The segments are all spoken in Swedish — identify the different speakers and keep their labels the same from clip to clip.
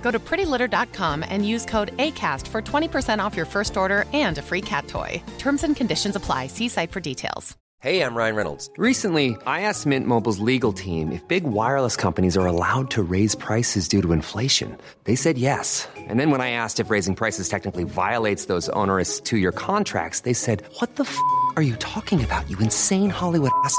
Speaker 1: Go to prettylitter.com and use code ACAST for 20% off your first order and a free cat toy. Terms and conditions apply. See site for details.
Speaker 2: Hey, I'm Ryan Reynolds. Recently, I asked Mint Mobile's legal team if big wireless companies are allowed to raise prices due to inflation. They said yes. And then when I asked if raising prices technically violates those onerous two year contracts, they said, What the f are you talking about, you insane Hollywood ass?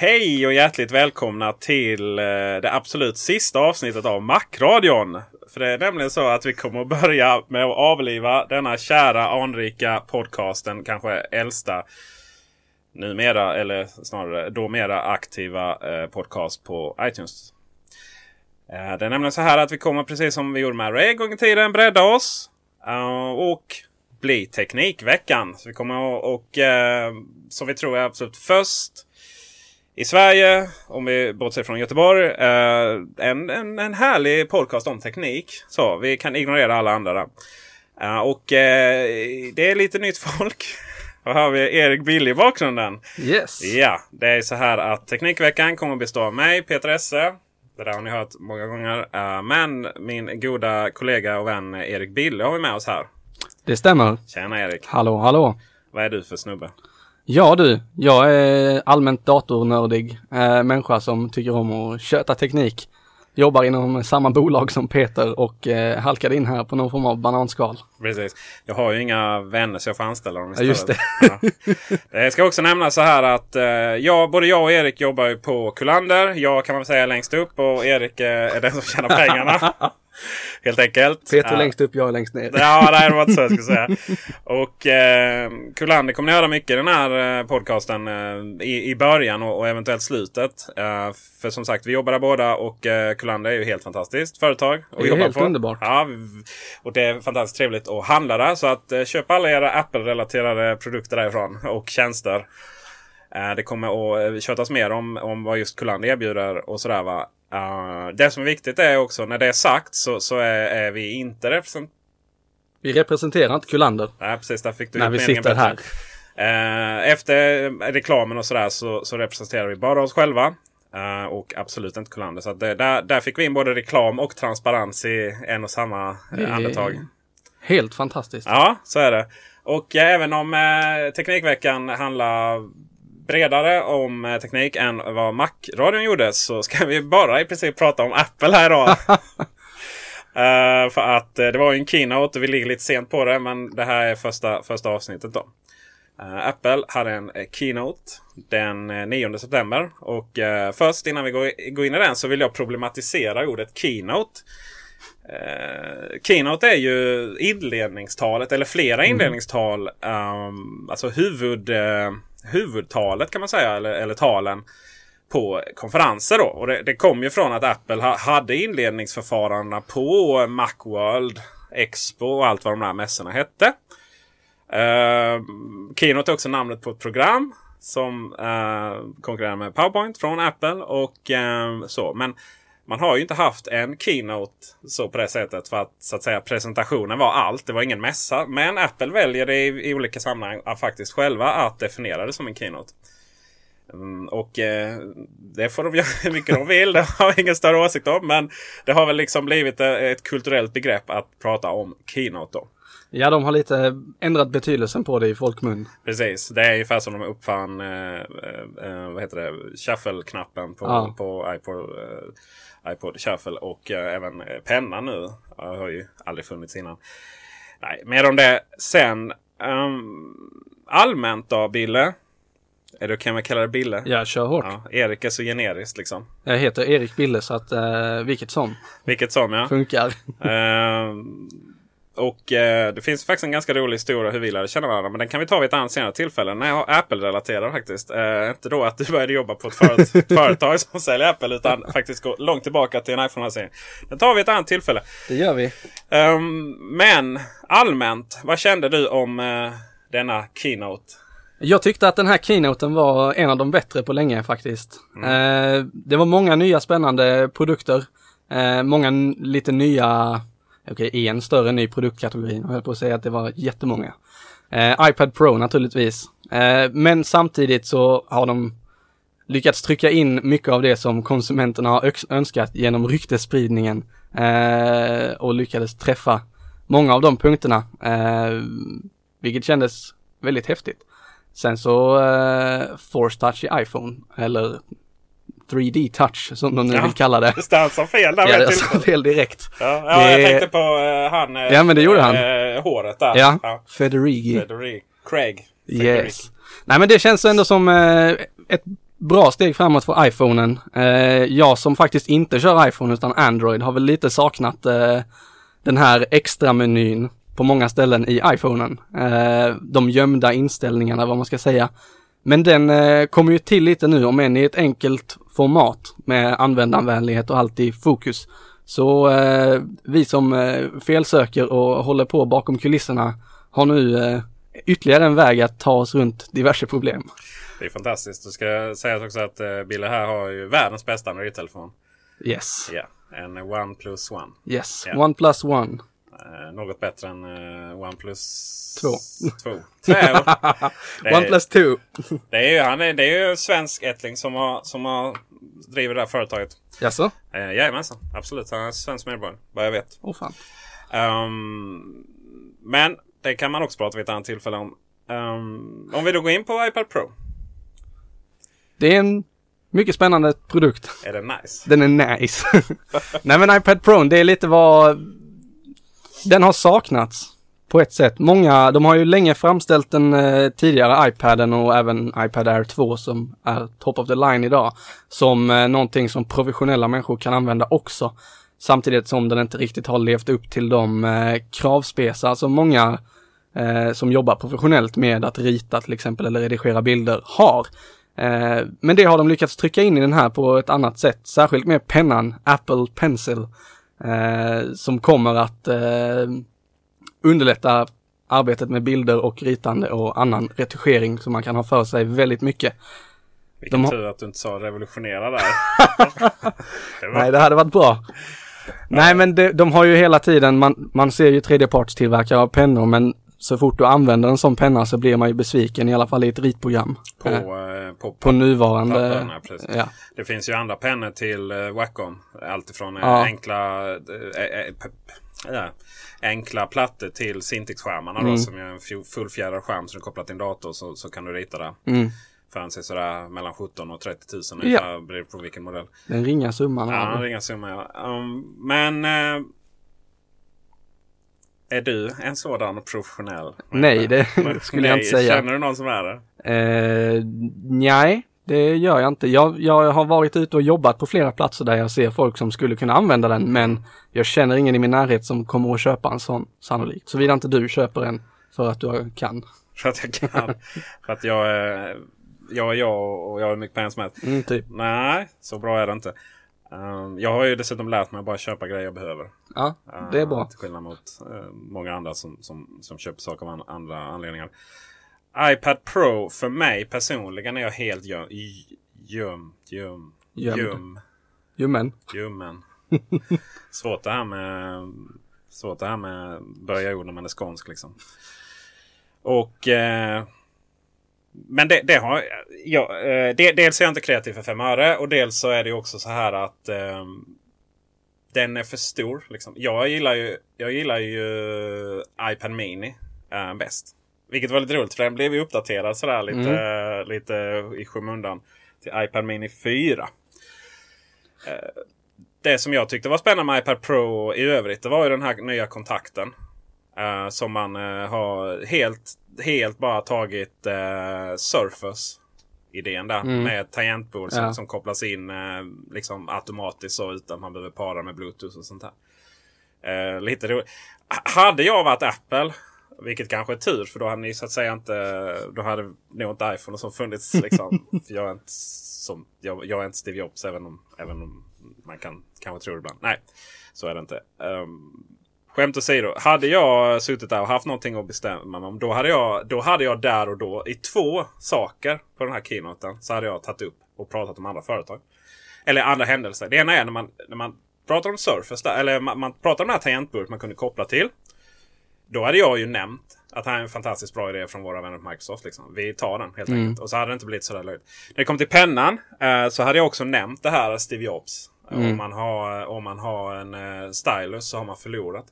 Speaker 3: Hej och hjärtligt välkomna till eh, det absolut sista avsnittet av Macradion. För det är nämligen så att vi kommer att börja med att avliva denna kära anrika podcasten. Kanske äldsta numera, eller snarare då mera aktiva eh, podcast på iTunes. Eh, det är nämligen så här att vi kommer precis som vi gjorde med Ray en gång i tiden bredda oss. och bli Teknikveckan. Så vi kommer att, och som vi tror är absolut först i Sverige, om vi bortser från Göteborg, eh, en, en, en härlig podcast om teknik. Så vi kan ignorera alla andra. där. Eh, och eh, det är lite nytt folk. Här har vi Erik Bill i bakgrunden.
Speaker 4: Yes.
Speaker 3: Ja, det är så här att Teknikveckan kommer att bestå av mig, Peter Esse. Det där har ni hört många gånger. Eh, men min goda kollega och vän Erik Bille har vi med oss här.
Speaker 4: Det stämmer.
Speaker 3: Tjena Erik!
Speaker 4: Hallå, hallå.
Speaker 3: Vad är du för snubbe?
Speaker 4: Ja du, jag är allmänt datornördig äh, människa som tycker om att köta teknik. Jobbar inom samma bolag som Peter och äh, halkade in här på någon form av bananskal.
Speaker 3: Precis. Jag har ju inga vänner så jag får anställa dem
Speaker 4: Ja,
Speaker 3: istället.
Speaker 4: just det.
Speaker 3: Ja. Jag ska också nämna så här att eh, jag, både jag och Erik jobbar ju på Kullander. Jag kan man säga längst upp och Erik eh, är den som tjänar pengarna. Helt enkelt.
Speaker 4: Peter
Speaker 3: Ja.
Speaker 4: längst upp, jag längst ner.
Speaker 3: Ja, nej, det var inte så jag skulle säga. Och eh, Kullander kommer ni höra mycket i den här eh, podcasten eh, i, i början och, och eventuellt slutet. Eh, för som sagt, vi jobbar där båda och eh, Kullander är ju helt fantastiskt företag. att
Speaker 4: Det är helt
Speaker 3: på.
Speaker 4: underbart.
Speaker 3: Ja, och det är fantastiskt trevligt att handla där. Så att eh, köp alla era Apple-relaterade produkter därifrån och tjänster. Eh, det kommer att eh, kötas mer om, om vad just Kullander erbjuder och sådär va. Eh, det som är viktigt är också när det är sagt så, så är, är vi inte representerade
Speaker 4: Vi representerar inte Kullander
Speaker 3: Nej, precis. Där fick du
Speaker 4: när vi sitter här.
Speaker 3: Eh, efter reklamen och sådär så, så representerar vi bara oss själva. Eh, och absolut inte Kullander. Så det, där, där fick vi in både reklam och transparens i en och samma eh, andetag.
Speaker 4: Helt fantastiskt.
Speaker 3: Ja, så är det. Och även om Teknikveckan handlar bredare om eh, teknik än vad Mac-radion gjorde så ska vi bara i princip prata om Apple här idag. Eh, för att eh, det var ju en keynote och vi ligger lite sent på det. Men det här är första, första avsnittet då. Eh, Apple hade en keynote den eh, 9 september. Och först innan vi går, går in i den så vill jag problematisera ordet keynote. Eh, keynote är ju inledningstalet eller flera inledningstal. ehm, alltså huvud, eh, huvudtalet kan man säga. Eller, eller talen på konferenser. Då. Och det, det kom ju från att Apple ha, hade inledningsförfarandena på Macworld, Expo och allt vad de där mässorna hette. Uh, Keynote är också namnet på ett program som uh, konkurrerar med PowerPoint från Apple. och uh, så. Men man har ju inte haft en Keynote så på det sättet. För att, så att säga, presentationen var allt. Det var ingen mässa. Men Apple väljer det i, i olika sammanhang att faktiskt själva att definiera det som en Keynote. Mm, och eh, det får de göra hur mycket de vill. Det har jag ingen större åsikt om. Men det har väl liksom blivit ett kulturellt begrepp att prata om Keynote då.
Speaker 4: Ja, de har lite ändrat betydelsen på det i folkmun.
Speaker 3: Precis. Det är ungefär som de uppfann eh, eh, vad heter det? shuffle-knappen på, ja. på iPod, eh, iPod Shuffle. Och eh, även pennan nu. Jag har ju aldrig funnits innan. Nej, mer om det sen. Um, allmänt då, Bille? Eller kan man kalla det Bille?
Speaker 4: Ja, kör hårt. Ja,
Speaker 3: Erik är så generiskt liksom.
Speaker 4: Jag heter Erik Bille så att uh, vilket som.
Speaker 3: Vilket som ja.
Speaker 4: Funkar.
Speaker 3: uh, och uh, det finns faktiskt en ganska rolig historia hur vi lärde känna varandra. Men den kan vi ta vid ett annat senare tillfälle. När jag Apple-relaterad faktiskt. Uh, inte då att du började jobba på ett föret företag som säljer Apple. Utan faktiskt gå långt tillbaka till en iPhone-lansering. Den tar vi vid ett annat tillfälle.
Speaker 4: Det gör vi.
Speaker 3: Um, men allmänt, vad kände du om denna Keynote?
Speaker 4: Jag tyckte att den här keynoten var en av de bättre på länge faktiskt. Mm. Eh, det var många nya spännande produkter. Eh, många lite nya, okej okay, en större ny produktkategori. Jag höll på att säga att det var jättemånga. Eh, iPad Pro naturligtvis. Eh, men samtidigt så har de lyckats trycka in mycket av det som konsumenterna har önskat genom ryktesspridningen. Eh, och lyckades träffa många av de punkterna. Eh, vilket kändes väldigt häftigt. Sen så eh, Force Touch i iPhone eller 3D Touch som de nu ja, vill kalla det.
Speaker 3: Det sa fel där.
Speaker 4: Ja, det sa fel direkt.
Speaker 3: Ja, ja det... jag tänkte på uh, han. Uh,
Speaker 4: ja, men det gjorde han.
Speaker 3: Uh, håret där.
Speaker 4: Ja, ja. Federighi.
Speaker 3: Federighi. Craig.
Speaker 4: Federighi. Yes. Nej, men det känns ändå som ett bra steg framåt för iPhonen. jag som faktiskt inte kör iPhone utan Android har väl lite saknat den här extra menyn på många ställen i iPhonen. Eh, de gömda inställningarna, vad man ska säga. Men den eh, kommer ju till lite nu, om än i ett enkelt format med användarvänlighet och allt i fokus. Så eh, vi som eh, felsöker och håller på bakom kulisserna har nu eh, ytterligare en väg att ta oss runt diverse problem.
Speaker 3: Det är fantastiskt. Det ska sägas också att eh, Bille här har ju världens bästa Android-telefon.
Speaker 4: Yes.
Speaker 3: Ja, en OnePlus One.
Speaker 4: Yes, yeah. OnePlus One.
Speaker 3: Eh, något bättre än eh, OnePlus
Speaker 4: 2.
Speaker 3: 2.
Speaker 4: OnePlus 2.
Speaker 3: det är ju, han är, det är ju svensk ättling som har, som har driver det här företaget.
Speaker 4: Jaså?
Speaker 3: Eh, jajamensan, absolut. Han är svensk medborgare, vad jag vet.
Speaker 4: Oh, fan.
Speaker 3: Um, men det kan man också prata vid ett annat tillfälle om. Um, om vi då går in på iPad Pro.
Speaker 4: Det är en mycket spännande produkt.
Speaker 3: Är den nice?
Speaker 4: Den är nice. Nej men iPad Pro, det är lite vad den har saknats på ett sätt. Många, de har ju länge framställt den eh, tidigare iPaden och även iPad Air 2 som är top of the line idag som eh, någonting som professionella människor kan använda också. Samtidigt som den inte riktigt har levt upp till de eh, kravspesar som många eh, som jobbar professionellt med att rita till exempel eller redigera bilder har. Eh, men det har de lyckats trycka in i den här på ett annat sätt, särskilt med pennan Apple Pencil eh, som kommer att eh, underlätta arbetet med bilder och ritande och annan retuschering som man kan ha för sig väldigt mycket.
Speaker 3: Vilken De tur att du inte sa revolutionera där.
Speaker 4: det var... Nej, det hade varit bra. Nej, men det, de har ju hela tiden, man, man ser ju tredjepartstillverkare av pennor, men så fort du använder en sån penna så blir man ju besviken, i alla fall i ett ritprogram.
Speaker 3: På, eh, på,
Speaker 4: på, på nuvarande...
Speaker 3: Papperna, ja. Det finns ju andra pennor till uh, Wacom. Alltifrån uh, ja. enkla, uh, uh, enkla plattor till Cintiq-skärmarna mm. som är en fullfjädrad skärm som du kopplar till en dator så, så kan du rita där.
Speaker 4: Mm.
Speaker 3: För han sådär mellan 17 och 30 000 ungefär beroende på vilken modell.
Speaker 4: Den ringa summan.
Speaker 3: Ja, den ringa summan ja. Um, men är du en sådan professionell?
Speaker 4: Nej, det skulle jag inte säga.
Speaker 3: Känner du någon som är det?
Speaker 4: Eh, nej, det gör jag inte. Jag, jag har varit ute och jobbat på flera platser där jag ser folk som skulle kunna använda den, men jag känner ingen i min närhet som kommer att köpa en sån sannolikt. Såvida inte du köper en för att du kan.
Speaker 3: För att jag kan. för att jag är jag, jag och jag har mycket pengar som helst.
Speaker 4: Mm, typ.
Speaker 3: Nej, så bra är det inte. Um, jag har ju dessutom lärt mig att bara köpa grejer jag behöver.
Speaker 4: Ja, det är bra. Uh,
Speaker 3: till skillnad mot uh, många andra som, som, som köper saker av an andra anledningar. iPad Pro för mig personligen är jag helt. Ljum. Ljum.
Speaker 4: Gömd.
Speaker 3: Ljum.
Speaker 4: Ljummen.
Speaker 3: Ljummen. Svårt det här med Svårt det här med börja ord när man är skånsk liksom. Och eh, Men det, det har ja, eh, det, Dels är jag inte kreativ för fem öre och dels så är det också så här att eh, Den är för stor. Liksom. Jag gillar ju, jag gillar ju iPad Mini eh, bäst. Vilket var lite roligt för den blev ju uppdaterad sådär lite, lite i skymundan. Till iPad Mini 4 det som jag tyckte var spännande med iPad Pro i övrigt det var ju den här nya kontakten. eh, som man eh, har helt, helt bara tagit uh, Surface. Idén där med ett tangentbord som,
Speaker 4: Ja.
Speaker 3: som kopplas in eh, liksom automatiskt så utan att man behöver para med Bluetooth och sånt där. Eh, lite roligt. Hade jag varit Apple, vilket kanske är tur för då hade ni så att säga inte, då hade nog inte iPhone som funnits. Liksom. för jag, är inte som, jag, jag är inte Steve Jobs även om, även om man kan kanske tro det ibland. Nej, så är det inte. Um, skämt åsido. Hade jag suttit där och haft någonting att bestämma mig om. Då hade, jag, då hade jag där och då i två saker på den här keynoten. Så hade jag tagit upp och pratat om andra företag. Eller andra händelser. Det ena är när man, när man pratar om Surface. Där, eller man, man pratar om den här tangentbordet man kunde koppla till. Då hade jag ju nämnt att det här är en fantastiskt bra idé från våra vänner på Microsoft. Liksom. Vi tar den helt enkelt. Och så hade det inte blivit sådär löjligt. När det kom till pennan eh, så hade jag också nämnt det här Steve Jobs. Om, man har, om man har en eh, stylus så har man förlorat.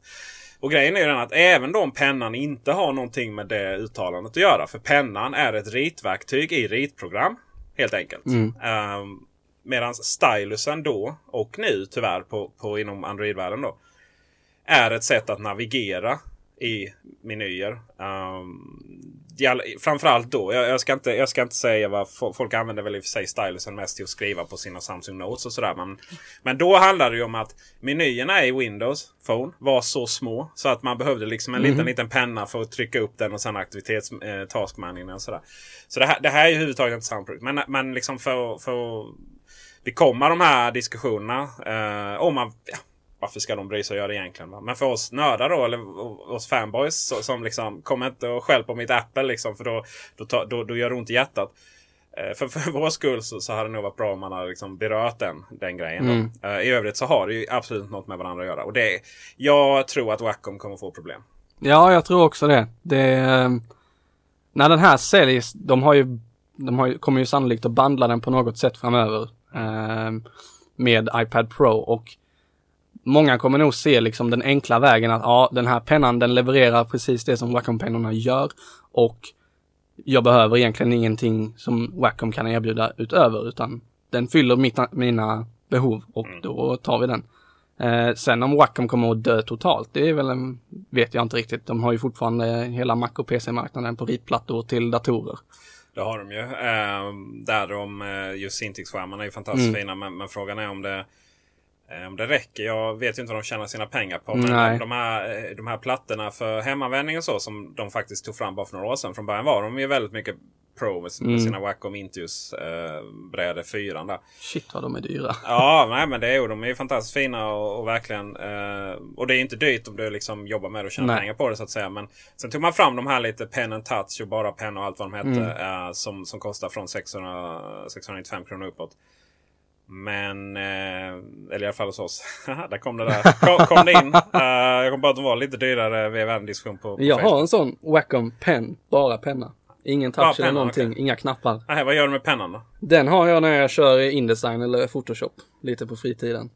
Speaker 3: Och grejen är ju den att även om pennan inte har någonting med det uttalandet att göra. För pennan är ett ritverktyg i ritprogram. Helt enkelt. Um, Medan stylusen då och nu tyvärr på, på inom Android-världen då. Är ett sätt att navigera i menyer. Um, framförallt då. Jag, jag, ska inte, jag ska inte säga vad fo- folk använder väl i och för sig stylusen mest till att skriva på sina Samsung Notes och sådär. Men, men då handlade det om att menyerna i Windows Phone var så små så att man behövde liksom en liten, liten penna för att trycka upp den och sen aktivitets eh, taskmanningen och sådär. Så det här, det här är ju överhuvudtaget inte samma produkt. Men, men liksom för, för att bekomma de här diskussionerna eh, om man ja, varför ska de bry sig och göra det egentligen? Va? Men för oss nördar då, eller oss fanboys som liksom kommer inte och skäll på mitt Apple liksom, för då, då, då, då gör det ont i hjärtat. Eh, För, för vår skull så, så hade det nog varit bra om man hade liksom berört den, den grejen. Då. Eh, I övrigt så har det ju absolut något med varandra att göra. Och det, jag tror att Wacom kommer få problem.
Speaker 4: Ja, jag tror också det. det eh, när den här säljs, de har ju, de har ju, kommer ju sannolikt att bandla den på något sätt framöver. eh, med iPad Pro och många kommer nog se liksom den enkla vägen att ja, den här pennan den levererar precis det som Wacom-pennorna gör och jag behöver egentligen ingenting som Wacom kan erbjuda utöver utan den fyller mitt, mina behov och då tar vi den. Eh, sen om Wacom kommer att dö totalt, det är väl en, vet jag inte riktigt. De har ju fortfarande hela Mac och PC-marknaden på ritplattor till datorer.
Speaker 3: Det har de ju. Eh, där de, eh, just Cintiq-skärmarna är ju fantastiskt fina. Men, men frågan är om det, om det räcker. Jag vet inte vad de tjänar sina pengar på. Men
Speaker 4: Nej.
Speaker 3: de här, eh, de här plattorna för hemanvändning och så som de faktiskt tog fram bara för några år sedan. Från början var de ju väldigt mycket Pro med sina, sina Wacom Intuos eh, brädor 4 där.
Speaker 4: Shit vad de är dyra.
Speaker 3: Ja, nej, men det är ju, de är fantastiskt fina och, och verkligen. Eh, och det är inte dyrt om du liksom jobbar med det och tjänar
Speaker 4: Nej.
Speaker 3: pengar på det så att säga. Men sen tog man fram de här lite Pen and Touch och bara penna och allt vad de hette. eh, som, som kostar från 600, 695 kronor uppåt. Men, eh, eller i alla fall hos oss. där kom det där. Kom, kom det in. Eh, jag kom på att de var lite dyrare. Vi hade en diskussion på, på
Speaker 4: Jag
Speaker 3: Facebook.
Speaker 4: har en sån Wacom pen, bara penna. Ingen touch
Speaker 3: Bara
Speaker 4: eller
Speaker 3: penna,
Speaker 4: någonting,
Speaker 3: okej.
Speaker 4: inga knappar.
Speaker 3: Nej, vad gör du med pennan då?
Speaker 4: Den har jag när jag kör i Indesign eller Photoshop, lite på fritiden.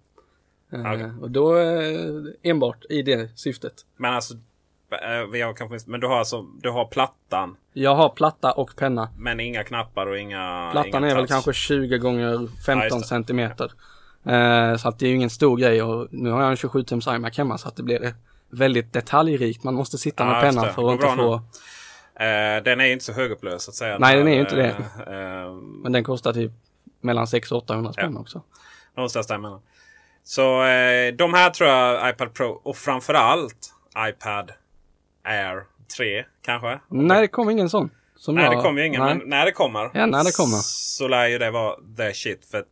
Speaker 4: Eh,
Speaker 3: Okej.
Speaker 4: Och då eh, enbart i det syftet.
Speaker 3: Men alltså, eh, har kanske, men du har alltså du har plattan.
Speaker 4: Jag har platta och penna.
Speaker 3: Men inga knappar och inga
Speaker 4: Plattan
Speaker 3: inga
Speaker 4: är väl
Speaker 3: touch.
Speaker 4: kanske 20 gånger
Speaker 3: Ja,
Speaker 4: 15
Speaker 3: just det.
Speaker 4: centimeter. Eh, så att det är ju ingen stor grej och nu har jag en 27 tums iMac hemma så att det blir väldigt detaljrikt. Man måste sitta med
Speaker 3: Ja,
Speaker 4: pennan för att inte få,
Speaker 3: Eh, den är ju inte så högupplöst så att säga.
Speaker 4: Nej, den är ju inte det.
Speaker 3: Eh, eh,
Speaker 4: men den kostar typ mellan 600 och 800 spänn
Speaker 3: Ja.
Speaker 4: också.
Speaker 3: någonstans däremellan. Så eh, de här tror jag iPad Pro och framförallt iPad Air 3 kanske.
Speaker 4: Nej, det kom ingen sån. Som
Speaker 3: Nej,
Speaker 4: jag,
Speaker 3: det kommer ju ingen.
Speaker 4: nej.
Speaker 3: Men när det kommer.
Speaker 4: Ja, när det kommer.
Speaker 3: Så lär ju det vara the shit. För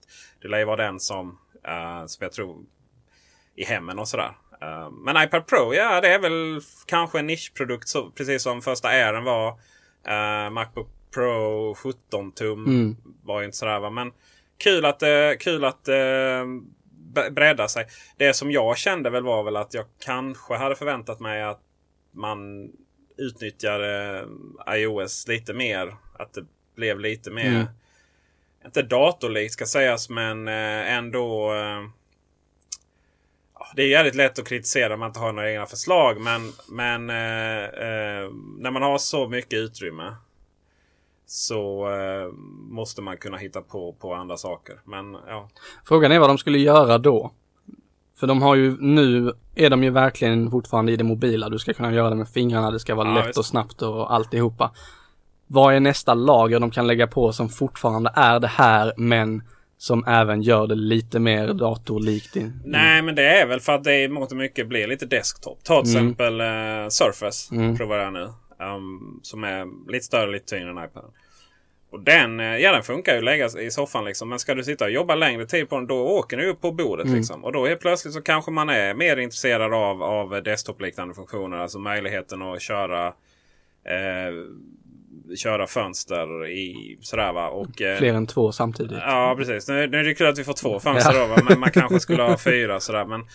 Speaker 3: det lär ju vara den som, eh, som jag tror i hemmen och sådär. Eh, men iPad Pro, ja det är väl kanske en nischprodukt. Så, precis som första Airen var Uh, Macbook Pro 17 tum
Speaker 4: Mm.
Speaker 3: var ju inte sådär va. Men kul att det kul att bre- bredda sig. Det som jag kände väl var väl att jag kanske hade förväntat mig att man utnyttjade iOS lite mer. Att det blev lite mer,
Speaker 4: Mm.
Speaker 3: inte datorlikt ska sägas, men eh, ändå. Eh, det är jävligt lätt att kritisera om man inte har några egna förslag. Men, men eh, eh, när man har så mycket utrymme så eh, måste man kunna hitta på, på andra saker. Men ja,
Speaker 4: Frågan är vad de skulle göra då. För de har ju, nu är de ju verkligen fortfarande i det mobila. Du ska kunna göra det med fingrarna, det ska vara
Speaker 3: Ja,
Speaker 4: lätt
Speaker 3: visst.
Speaker 4: och snabbt och alltihopa. Vad är nästa lager de kan lägga på som fortfarande är det här men som även gör det lite mer datorlikt? i-
Speaker 3: Nej, men det är väl för att det i mångt och mycket blir lite desktop. Ta till
Speaker 4: Mm.
Speaker 3: exempel eh, Surface.
Speaker 4: Mm.
Speaker 3: Provar jag nu. Um, som är lite större, lite tyngre än iPaden. Och den, eh, ja, den funkar ju att lägga i soffan liksom. Men ska du sitta och jobba längre tid på den då åker den upp på bordet.
Speaker 4: Mm.
Speaker 3: Liksom. Och då helt plötsligt så kanske man är mer intresserad av, av desktop-liknande funktioner. Alltså möjligheten att köra eh, köra fönster i sådär va. Och, eh,
Speaker 4: Fler än två samtidigt.
Speaker 3: Ja, precis. Nu, nu är det kul att vi får två fönster då, va? men man kanske skulle ha fyra sådär. Men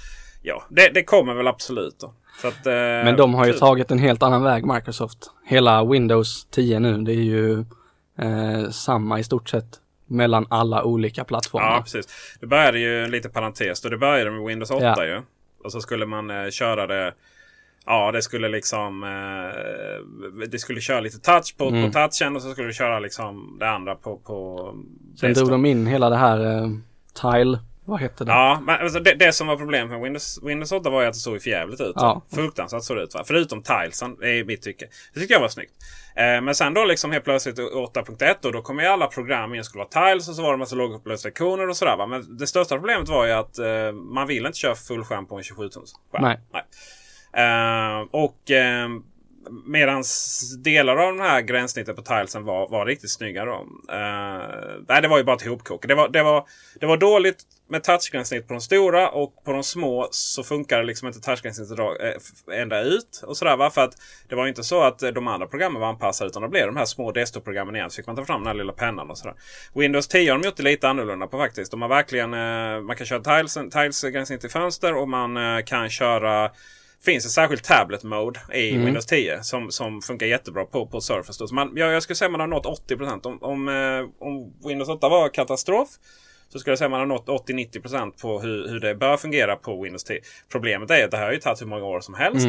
Speaker 3: ja, det, det kommer väl absolut då. Att, eh,
Speaker 4: Men de har ju tagit en helt annan väg, Microsoft. Hela Windows 10 nu, det är ju eh, samma i stort sett mellan alla olika plattformar.
Speaker 3: Ja, precis. Det började ju en liten parentes då. Det började med Windows 8
Speaker 4: Ja.
Speaker 3: ju. Och så skulle man eh, köra det. Ja, det skulle liksom. Eh, det skulle köra lite touch på,
Speaker 4: Mm.
Speaker 3: på touchen och så skulle du köra liksom det andra på, på
Speaker 4: Sen
Speaker 3: desktop.
Speaker 4: drog de in hela det här eh, Tile, vad hette det?
Speaker 3: Ja, men alltså det, det som var problemet med Windows, Windows 8 var ju att det såg förjävligt ut.
Speaker 4: Ja.
Speaker 3: Fruktansvärt såg det ut. Va? Förutom tilesen, i mitt tycke. Det tycker jag var snyggt. Eh, men sen då liksom helt plötsligt 8.1 och då kom ju alla program in skulle vara tiles och så var det massa lågupplösta ikoner och sådär. Va? Men det största problemet var ju att eh, man vill inte köra fullskärm på en 27-tums skärm.
Speaker 4: Nej.
Speaker 3: Eh, och eh, medans delar av den här gränssnittet på tilesen var, var riktigt snygga. Då. Eh, nej, det var ju bara ett ihopkok. Det var, det, var, det var dåligt med touchgränssnitt på de stora och på de små så funkar det liksom inte touchgränssnittet eh, ända ut. och sådär va? För att det var inte så att eh, de andra programmen var anpassade utan det blev de här små desktop-programmen igen. Så fick man ta fram den här lilla pennan och sådär. Windows 10 har de gjort det lite annorlunda på faktiskt. De har verkligen, eh, man kan köra tiles, tiles-gränssnitt i fönster och man kan köra finns ett särskilt tablet mode i
Speaker 4: Mm.
Speaker 3: Windows 10 som, som funkar jättebra på, på Surface. Då. Så man, jag, jag skulle säga man har nått 80 Om, om, om Windows 8 var katastrof så skulle jag säga man har nått 80-90% på hur, hur det bör fungera på Windows 10. Problemet är att det här har ju tagit hur många år som helst.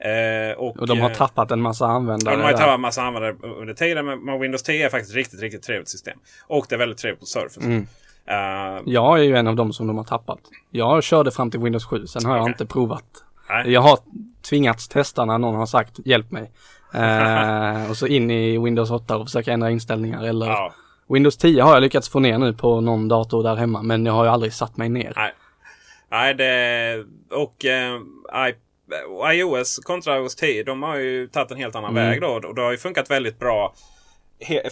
Speaker 3: Eh, och,
Speaker 4: Och de har
Speaker 3: eh,
Speaker 4: tappat en massa
Speaker 3: Ja,
Speaker 4: användare.
Speaker 3: de har tappat en massa användare under tiden. Men, Windows 10 är faktiskt ett riktigt, riktigt trevligt system. Och det är väldigt trevligt på Surface.
Speaker 4: Mm.
Speaker 3: Eh,
Speaker 4: Jag är ju en av dem som de har tappat. Jag körde fram till Windows 7, sen har jag
Speaker 3: Okej.
Speaker 4: inte provat.
Speaker 3: nej.
Speaker 4: Jag har tvingats testa när någon har sagt hjälp mig. Eh, och så in i Windows 8 och försöka ändra inställningar eller
Speaker 3: Ja.
Speaker 4: Windows 10 har jag lyckats få ner nu på någon dator där hemma men jag har ju aldrig satt mig ner.
Speaker 3: Nej. Nej, det... Och eh, I, och iOS kontra iOS 10, de har ju tagit en helt annan
Speaker 4: Mm.
Speaker 3: väg då. Och det har ju funkat väldigt bra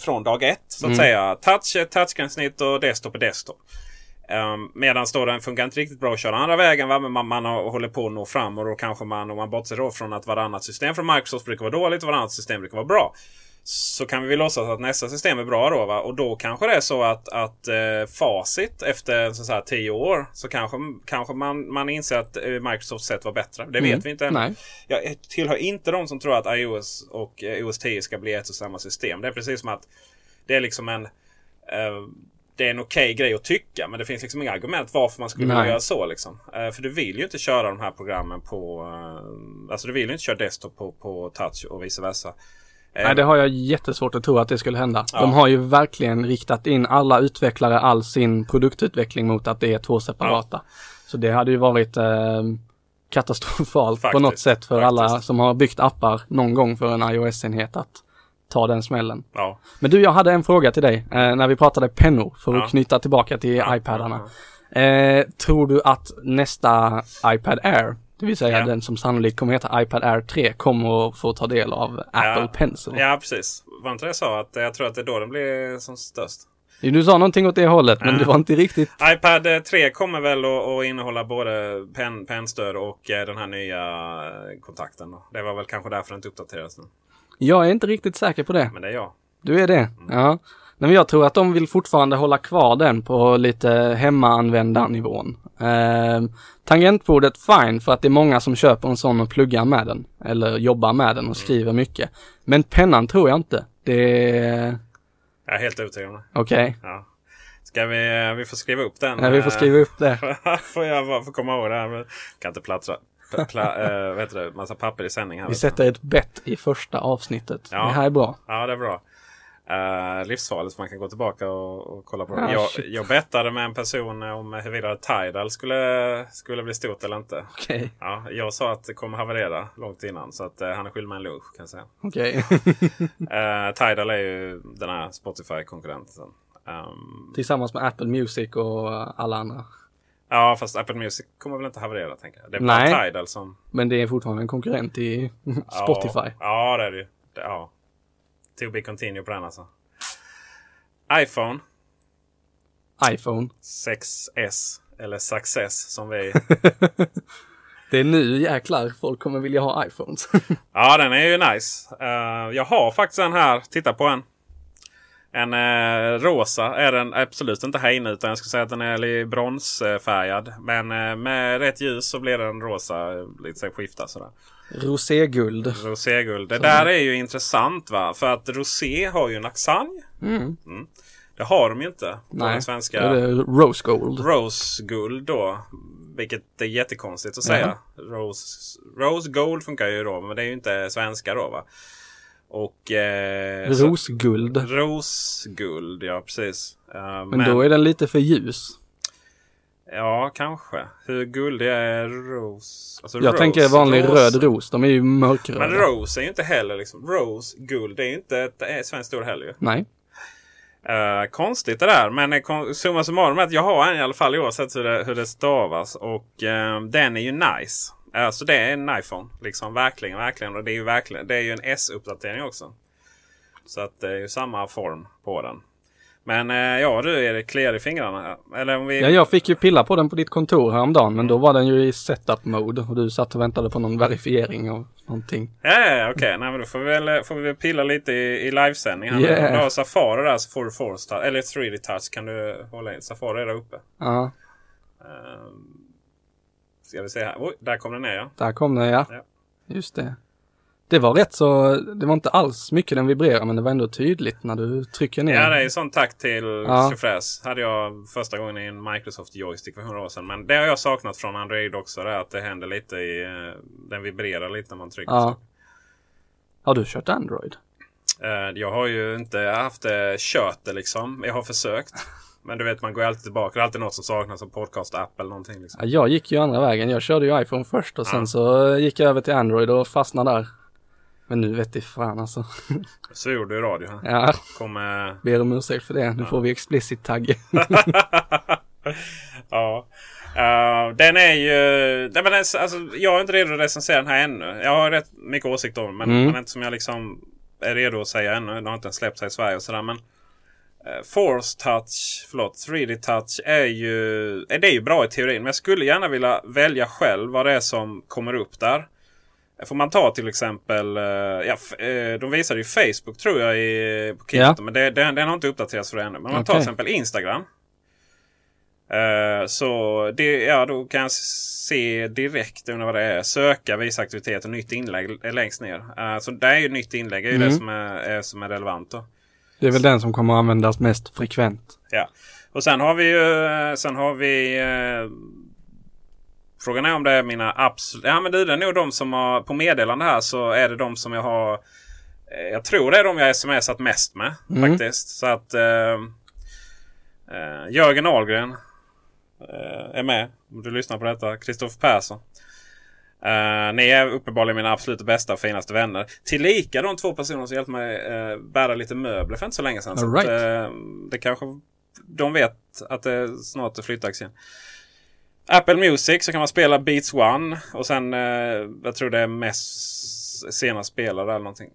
Speaker 3: från dag ett, så att
Speaker 4: Mm.
Speaker 3: säga. Touch är touchgränssnitt och desktop är desktop. Um, Medan då den funkar inte riktigt bra att köra andra vägen. Va? Men man, man håller på att nå fram och då kanske man, om man bortser då från att varannat system från Microsoft brukar vara dåligt och varannat system brukar vara bra. Så kan vi väl låtsas att nästa system är bra då. Va? Och då kanske det är så att, att eh, facit efter så säga, tio år så kanske, kanske man, man inser att eh, Microsofts sätt var bättre. Det vet
Speaker 4: Mm.
Speaker 3: vi inte ännu.
Speaker 4: Nej.
Speaker 3: Jag tillhör inte de som tror att iOS och eh, OS 10 ska bli ett och samma system. Det är precis som att det är liksom en eh, det är en okej grej att tycka men det finns liksom inga argument varför man skulle vilja göra så. Liksom. Eh, för du vill ju inte köra de här programmen på... Eh, alltså du vill ju inte köra desktop på, på touch och vice versa.
Speaker 4: Nej, det har jag jättesvårt att tro att det skulle hända.
Speaker 3: Ja.
Speaker 4: De har ju verkligen riktat in alla utvecklare, all sin produktutveckling mot att det är två separata. Så det hade ju varit eh, katastrofalt på
Speaker 3: Faktiskt,
Speaker 4: något sätt för alla
Speaker 3: faktiskt.
Speaker 4: som har byggt appar någon gång för en iOS-enhet att ta den smällen.
Speaker 3: ja.
Speaker 4: Men du, jag hade en fråga till dig eh, när vi pratade pennor för att
Speaker 3: Ja.
Speaker 4: knyta tillbaka till
Speaker 3: Ja,
Speaker 4: iPadarna. Eh, tror du att nästa iPad Air, det vill säga
Speaker 3: Ja.
Speaker 4: den som sannolikt kommer heta iPad Air 3, kommer att få ta del av Apple
Speaker 3: ja.
Speaker 4: Pencil?
Speaker 3: Ja, precis. Var inte det jag sa? Att jag tror att det är då den blir som störst.
Speaker 4: Du sa någonting åt det hållet, men
Speaker 3: Ja.
Speaker 4: det var inte riktigt.
Speaker 3: iPad eh, 3 kommer väl att, innehålla både pen, pennstöd och eh, den här nya eh, kontakten. då. Det var väl kanske därför den inte uppdateras nu.
Speaker 4: Jag är inte riktigt säker på det.
Speaker 3: Men det är jag.
Speaker 4: Du är det? Ja. Nej, men jag tror att de vill fortfarande hålla kvar den på lite hemmaanvändarnivån. Eh, tangentbordet fine för att det är många som köper en sån och pluggar med den. Eller jobbar med den och skriver mycket. Men pennan tror jag inte. Det är...
Speaker 3: Jag är helt övertygad om det.
Speaker 4: Okej.
Speaker 3: Ja. Ska vi, vi får skriva upp den.
Speaker 4: Ja, vi får skriva upp det.
Speaker 3: får jag bara få komma ihåg det här. Men kan inte plattra. Pla, äh, heter det? Massa papper i sändning här.
Speaker 4: Vi sätter ett bett i första avsnittet.
Speaker 3: Ja.
Speaker 4: Det här är bra.
Speaker 3: Ja, det är bra. Uh, livsfarligt så man kan gå tillbaka och, och kolla på det.
Speaker 4: Ja,
Speaker 3: jag,
Speaker 4: shit.
Speaker 3: jag bettade med en person om huruvida Tidal skulle, skulle bli stort eller inte.
Speaker 4: Okej,
Speaker 3: Ja, jag sa att det kommer haverera långt innan. Så att uh, han är skyldig mig en lunch kan jag säga.
Speaker 4: okej.
Speaker 3: Uh, Tidal är ju den här Spotify-konkurrenten. Um,
Speaker 4: Tillsammans med Apple Music och alla andra.
Speaker 3: ja, fast Apple Music kommer väl inte haverera tänker jag. Det är
Speaker 4: Nej.
Speaker 3: bara Tidal som...
Speaker 4: Men det är fortfarande en konkurrent till Spotify.
Speaker 3: Ja, ja det är det ju. Ja. To be continue på den alltså. iPhone
Speaker 4: iPhone.
Speaker 3: 6S. Eller Success som vi...
Speaker 4: Det är nu jäklar folk kommer vilja ha iPhones.
Speaker 3: ja, den är ju nice. Eh, jag har faktiskt en här. Titta på en. En eh, rosa är den absolut inte här utan jag skulle säga att den är lite bronsfärgad. Men eh, med rätt ljus så blir den rosa. eh, Lite så skifta sådär.
Speaker 4: Roséguld.
Speaker 3: Roséguld. Det där är ju intressant va. För att rosé har ju en accent.
Speaker 4: Mm.
Speaker 3: Det har de ju inte på den
Speaker 4: Nej,
Speaker 3: svenska.
Speaker 4: det är Rose Gold.
Speaker 3: Roseguld då. Vilket är jättekonstigt att säga. Rose, rose Gold funkar ju då. Men det är ju inte svenska då va. Och... Eh, så-
Speaker 4: Rosguld.
Speaker 3: Rosguld, ja precis. Eh,
Speaker 4: Men då är den lite för ljus.
Speaker 3: Ja, kanske. Hur guldig är ros? Alltså
Speaker 4: Jag
Speaker 3: rose,
Speaker 4: tänker vanlig
Speaker 3: rose.
Speaker 4: röd ros. De är ju mörkröda.
Speaker 3: Men rose är ju inte heller liksom. Rose, guld. Det är ju inte ett, svenskt ord heller ju.
Speaker 4: Nej.
Speaker 3: Eh, konstigt det där. Men eh, summa summarum att jag har en i alla fall oavsett hur det, hur det stavas. Och eh, den är ju nice. Alltså det är en iPhone. Liksom verkligen, verkligen. Och det är ju verkligen. Det är ju en S-uppdatering också. Så att det är ju samma form på den. Men eh, ja du är det kliar i fingrarna. Eller om vi...
Speaker 4: Ja, jag fick ju pilla på den på ditt kontor häromdagen. Men då var den ju i setup mode. Och du satt och väntade på någon verifiering och någonting.
Speaker 3: Ja, ja, okej. Nej, men då får vi väl, får vi väl pilla lite i, i livesändning.
Speaker 4: Yeah.
Speaker 3: Om du har Safari där så får du Force touch. Eller 3D touch kan du hålla in. Safari är där uppe.
Speaker 4: Ja,
Speaker 3: Uh, ska vi se här. Oj, där kom den ner ja.
Speaker 4: där kom den ja.
Speaker 3: Ja.
Speaker 4: Just det. Det var rätt så, det var inte alls mycket den vibrerar men det var ändå tydligt när du trycker ner.
Speaker 3: Ja, det är ju sån tack till
Speaker 4: Ja.
Speaker 3: Tjofräs. Hade jag första gången i en Microsoft Joystick för 100 år sedan. Men det har jag saknat från Android också. Det är att det händer lite i... eh, Den vibrerar lite när man trycker.
Speaker 4: Ja. Har du kört Android?
Speaker 3: Eh, Jag har ju inte haft det kört det liksom. Jag har försökt. Men du vet man går alltid tillbaka. Det är alltid något som saknas som podcast-app eller någonting. Liksom.
Speaker 4: Ja, jag gick ju andra vägen. Jag körde ju iPhone först och sen
Speaker 3: Ja.
Speaker 4: så gick jag över till Android och fastnade där. Men nu vet jag fan alltså.
Speaker 3: Så gjorde du i radio. Här.
Speaker 4: Ja,
Speaker 3: Kommer...
Speaker 4: ber om ursäkt för det. Nu får vi explicit tagg.
Speaker 3: ja. Eh, den är ju... Nej, men den, alltså, jag är inte redo att recensera den här ännu. Jag har rätt mycket åsikter om den. Men,
Speaker 4: Mm.
Speaker 3: men inte som jag liksom är redo att säga ännu. Den har inte ens släppts här i Sverige och sådär. Men eh, Force touch, förlåt, 3D touch är ju, är det är ju bra i teorin. Men jag skulle gärna vilja välja själv vad det är som kommer upp där. Får man ta till exempel, eh, ja, eh, de visade ju Facebook tror jag i, på.
Speaker 4: Ja.
Speaker 3: Men det, den, den har inte uppdaterats för det ännu. Men om man tar
Speaker 4: Okej.
Speaker 3: till exempel Instagram. Eh, så det, ja, då kan jag se direkt under vad det är. Söka, visa aktivitet och nytt inlägg längst ner. Så det är ju nytt inlägg är ju
Speaker 4: Mm.
Speaker 3: det som är, är, som är relevant. Då.
Speaker 4: Det är väl den som kommer att användas mest frekvent.
Speaker 3: Ja. Och sen har vi ju sen har vi Frågan är om det är mina absolut... Ja men det är nog de som har på meddelande här så är det de som jag har eh, Jag tror det är de jag smsat mest med
Speaker 4: Mm.
Speaker 3: faktiskt. Så att eh, eh, Jörgen Ahlgren eh, är med. Om du lyssnar på detta. Kristoffer Persson. Eh, ni är uppenbarligen mina absolut bästa och finaste vänner. Tillika de två personer som hjälpte mig uh, bära lite möbler för inte så länge sedan. Så
Speaker 4: All right.
Speaker 3: att, eh, det kanske de vet att det snart är flyttdags igen. Apple Music så kan man spela Beats One. Och sen eh, jag tror det är mest sena spelare eller någonting.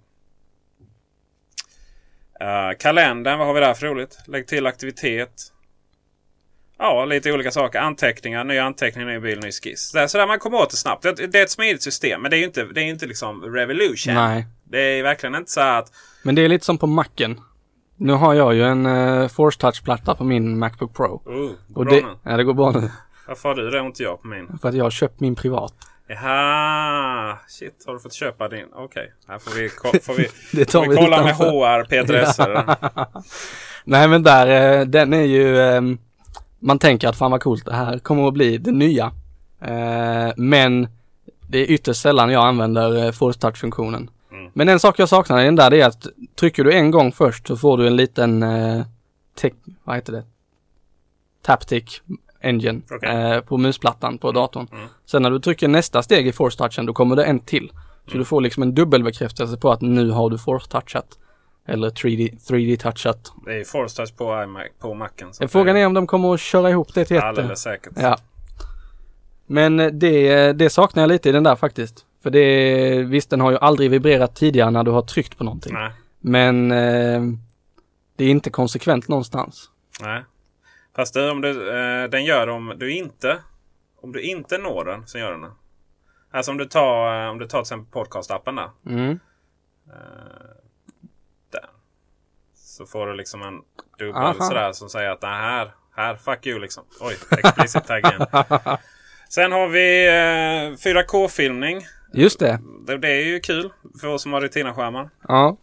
Speaker 3: Uh, kalendern, vad har vi där för roligt? Lägg till aktivitet. Ja, lite olika saker. Anteckningar, nya anteckningar, ny bild, ny skiss. Det är sådär man kommer åt det snabbt. Det, det är ett smidigt system. Men det är ju inte, det är inte liksom revolution.
Speaker 4: Nej.
Speaker 3: Det är verkligen inte så att...
Speaker 4: Men det är lite som på Macen. Nu har jag ju en uh, Force Touch-platta på min Macbook Pro.
Speaker 3: Oh,
Speaker 4: Och det, ja, det går bra nu.
Speaker 3: Varför har du det och inte jag på min?
Speaker 4: För att jag har köpt min privat.
Speaker 3: Jaha, shit har du fått köpa din? Okej, här får vi, får vi,
Speaker 4: Det tar
Speaker 3: får vi kolla med. HR, Peter Esse.
Speaker 4: Nej men där, eh, den är ju, eh, man tänker att fan vad coolt det här kommer att bli det nya. Eh, men det är ytterst sällan jag använder eh, Force Touch-funktionen.
Speaker 3: Mm.
Speaker 4: Men en sak jag saknar i den där det är att trycker du en gång först så får du en liten, vad heter det? Taptic Engine
Speaker 3: Okej.
Speaker 4: eh, på musplattan på datorn.
Speaker 3: Mm.
Speaker 4: Sen när du trycker nästa steg i Force Touchen då kommer det en till. Så du får liksom en dubbelbekräftelse på att nu har du Force Touchat. Eller 3D, 3D-touchat.
Speaker 3: Det är Force Touch på, iMac, på Macen. så
Speaker 4: Frågan är om de kommer att köra ihop det till ett.
Speaker 3: Alldeles säkert.
Speaker 4: Ja. Men eh, det, det saknar jag lite i den där faktiskt. För det, visst den har ju aldrig vibrerat tidigare när du har tryckt på någonting.
Speaker 3: Nej,
Speaker 4: Men eh, det är inte konsekvent någonstans.
Speaker 3: nej. Fast det, om du, eh, den gör om du inte om du inte når den så gör den det. Alltså om du tar, eh, om du tar till exempel podcastappen där.
Speaker 4: Mm.
Speaker 3: där. Så får du liksom en dubbel
Speaker 4: Aha.
Speaker 3: sådär som säger att här, här, fuck you liksom. Oj, explicit tagg igen. Sen har vi eh, 4K-filmning.
Speaker 4: Just det.
Speaker 3: Det, det är ju kul för oss som har Retina-skärmar.
Speaker 4: Ja.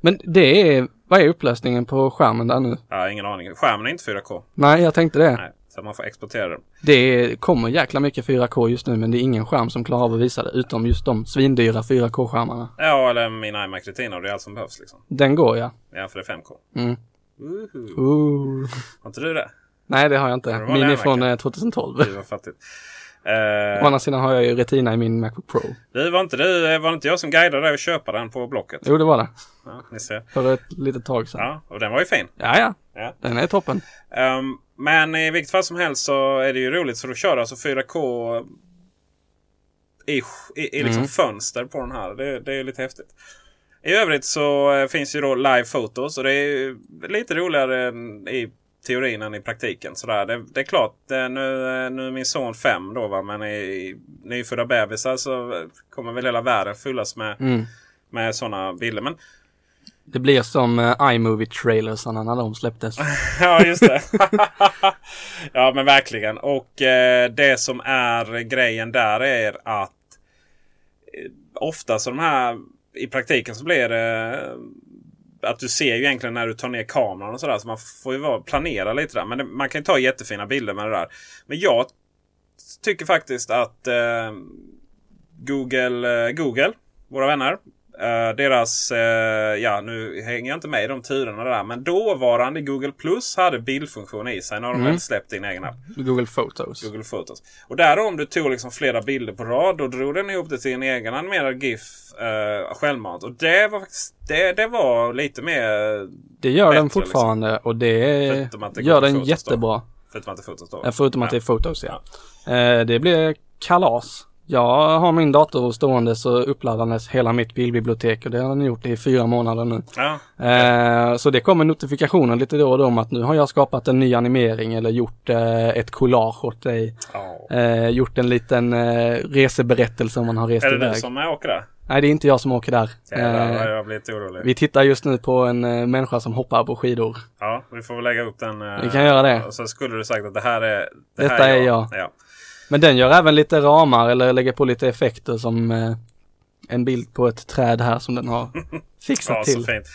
Speaker 4: Men det är, vad är upplösningen på skärmen där nu?
Speaker 3: Har ingen aning. Skärmen är inte 4K.
Speaker 4: Nej, jag tänkte det.
Speaker 3: Nej, så man får exportera den.
Speaker 4: Det kommer jäkla mycket 4K just nu men det är ingen skärm som klarar av att visa det utom just de svindyra 4K-skärmarna.
Speaker 3: Ja, eller min iMac Retina. och Det är allt som behövs liksom.
Speaker 4: Den går ja.
Speaker 3: Ja, för det är 5K.
Speaker 4: Mm. Ooh.
Speaker 3: Har inte du det?
Speaker 4: Nej det har jag inte. Min är från eh, 2012.
Speaker 3: Det var fattigt.
Speaker 4: Å
Speaker 3: Eh,
Speaker 4: andra sidan har jag ju Retina i min Macbook Pro.
Speaker 3: du, var inte du, var det inte jag som guidade dig att köpa den på Blocket?
Speaker 4: Jo det var det.
Speaker 3: Ja, ni ser.
Speaker 4: För ett litet tag sedan.
Speaker 3: Ja, och den var ju fin.
Speaker 4: Ja ja.
Speaker 3: Ja.
Speaker 4: Den är toppen.
Speaker 3: Ehm, men i vilket fall som helst så är det ju roligt för att köra alltså 4K i, i, i liksom fönster på den här. Det, det är lite häftigt. I övrigt så eh, finns ju då live fotos och det är lite roligare än i teorin än i praktiken. Sådär. Det, det är klart, eh, nu, eh, nu är min son fem då va, men i, nyfödda bebisar så eh, kommer väl hela världen fyllas med,
Speaker 4: Mm.
Speaker 3: med sådana bilder. Men
Speaker 4: Det blir som uh, iMovie-trailersarna när de släpptes.
Speaker 3: ja, just det. ja, men verkligen. Och eh, det som är grejen där är att eh, ofta så de här i praktiken så blir det eh, att du ser ju egentligen när du tar ner kameran och sådär. Så man får ju planera lite där. Men det, man kan ju ta jättefina bilder med det där. Men jag tycker faktiskt att eh, Google, eh, Google, våra vänner. Eh, deras, eh, ja nu hänger jag inte med i de turerna där. Men dåvarande Google Plus hade bildfunktion i sig. Nu har de
Speaker 4: Mm.
Speaker 3: väl släppt din egen app.
Speaker 4: Google Photos.
Speaker 3: Google Photos. Och där om du tog liksom flera bilder på rad. Då drog den ihop det till en egen animerad GIF eh, självmant. Och det var, faktiskt- det, det var lite mer...
Speaker 4: Det gör den
Speaker 3: Bättre,
Speaker 4: fortfarande och det
Speaker 3: det
Speaker 4: gör den
Speaker 3: Photos då.
Speaker 4: jättebra.
Speaker 3: Förutom att det fotos då.
Speaker 4: Ja, Förutom att det är Photos ja. Eh, det blir kalas. Jag har min dator stående så uppladdandes hela mitt bildbibliotek och det har den gjort i fyra månader nu.
Speaker 3: Ja,
Speaker 4: Eh, så det kommer notifikationer lite då och då om att nu har jag skapat en ny animering eller gjort eh, ett collage åt dig.
Speaker 3: ja.
Speaker 4: Eh, gjort en liten eh, reseberättelse om man har rest
Speaker 3: Är det
Speaker 4: iväg.
Speaker 3: du som åker där?
Speaker 4: Nej det är inte jag som åker där.
Speaker 3: Jävlar,
Speaker 4: Eh,
Speaker 3: jag blir lite orolig.
Speaker 4: vi tittar just nu på en eh, människa som hoppar på skidor.
Speaker 3: Ja, vi får väl lägga upp den.
Speaker 4: Vi kan göra det.
Speaker 3: Och så skulle du sagt att det här är... Det
Speaker 4: Detta
Speaker 3: här
Speaker 4: är jag.
Speaker 3: Ja.
Speaker 4: Men den gör även lite ramar eller lägger på lite effekter som eh, en bild på ett träd här som den har fixat
Speaker 3: Ja, så
Speaker 4: till.
Speaker 3: fint.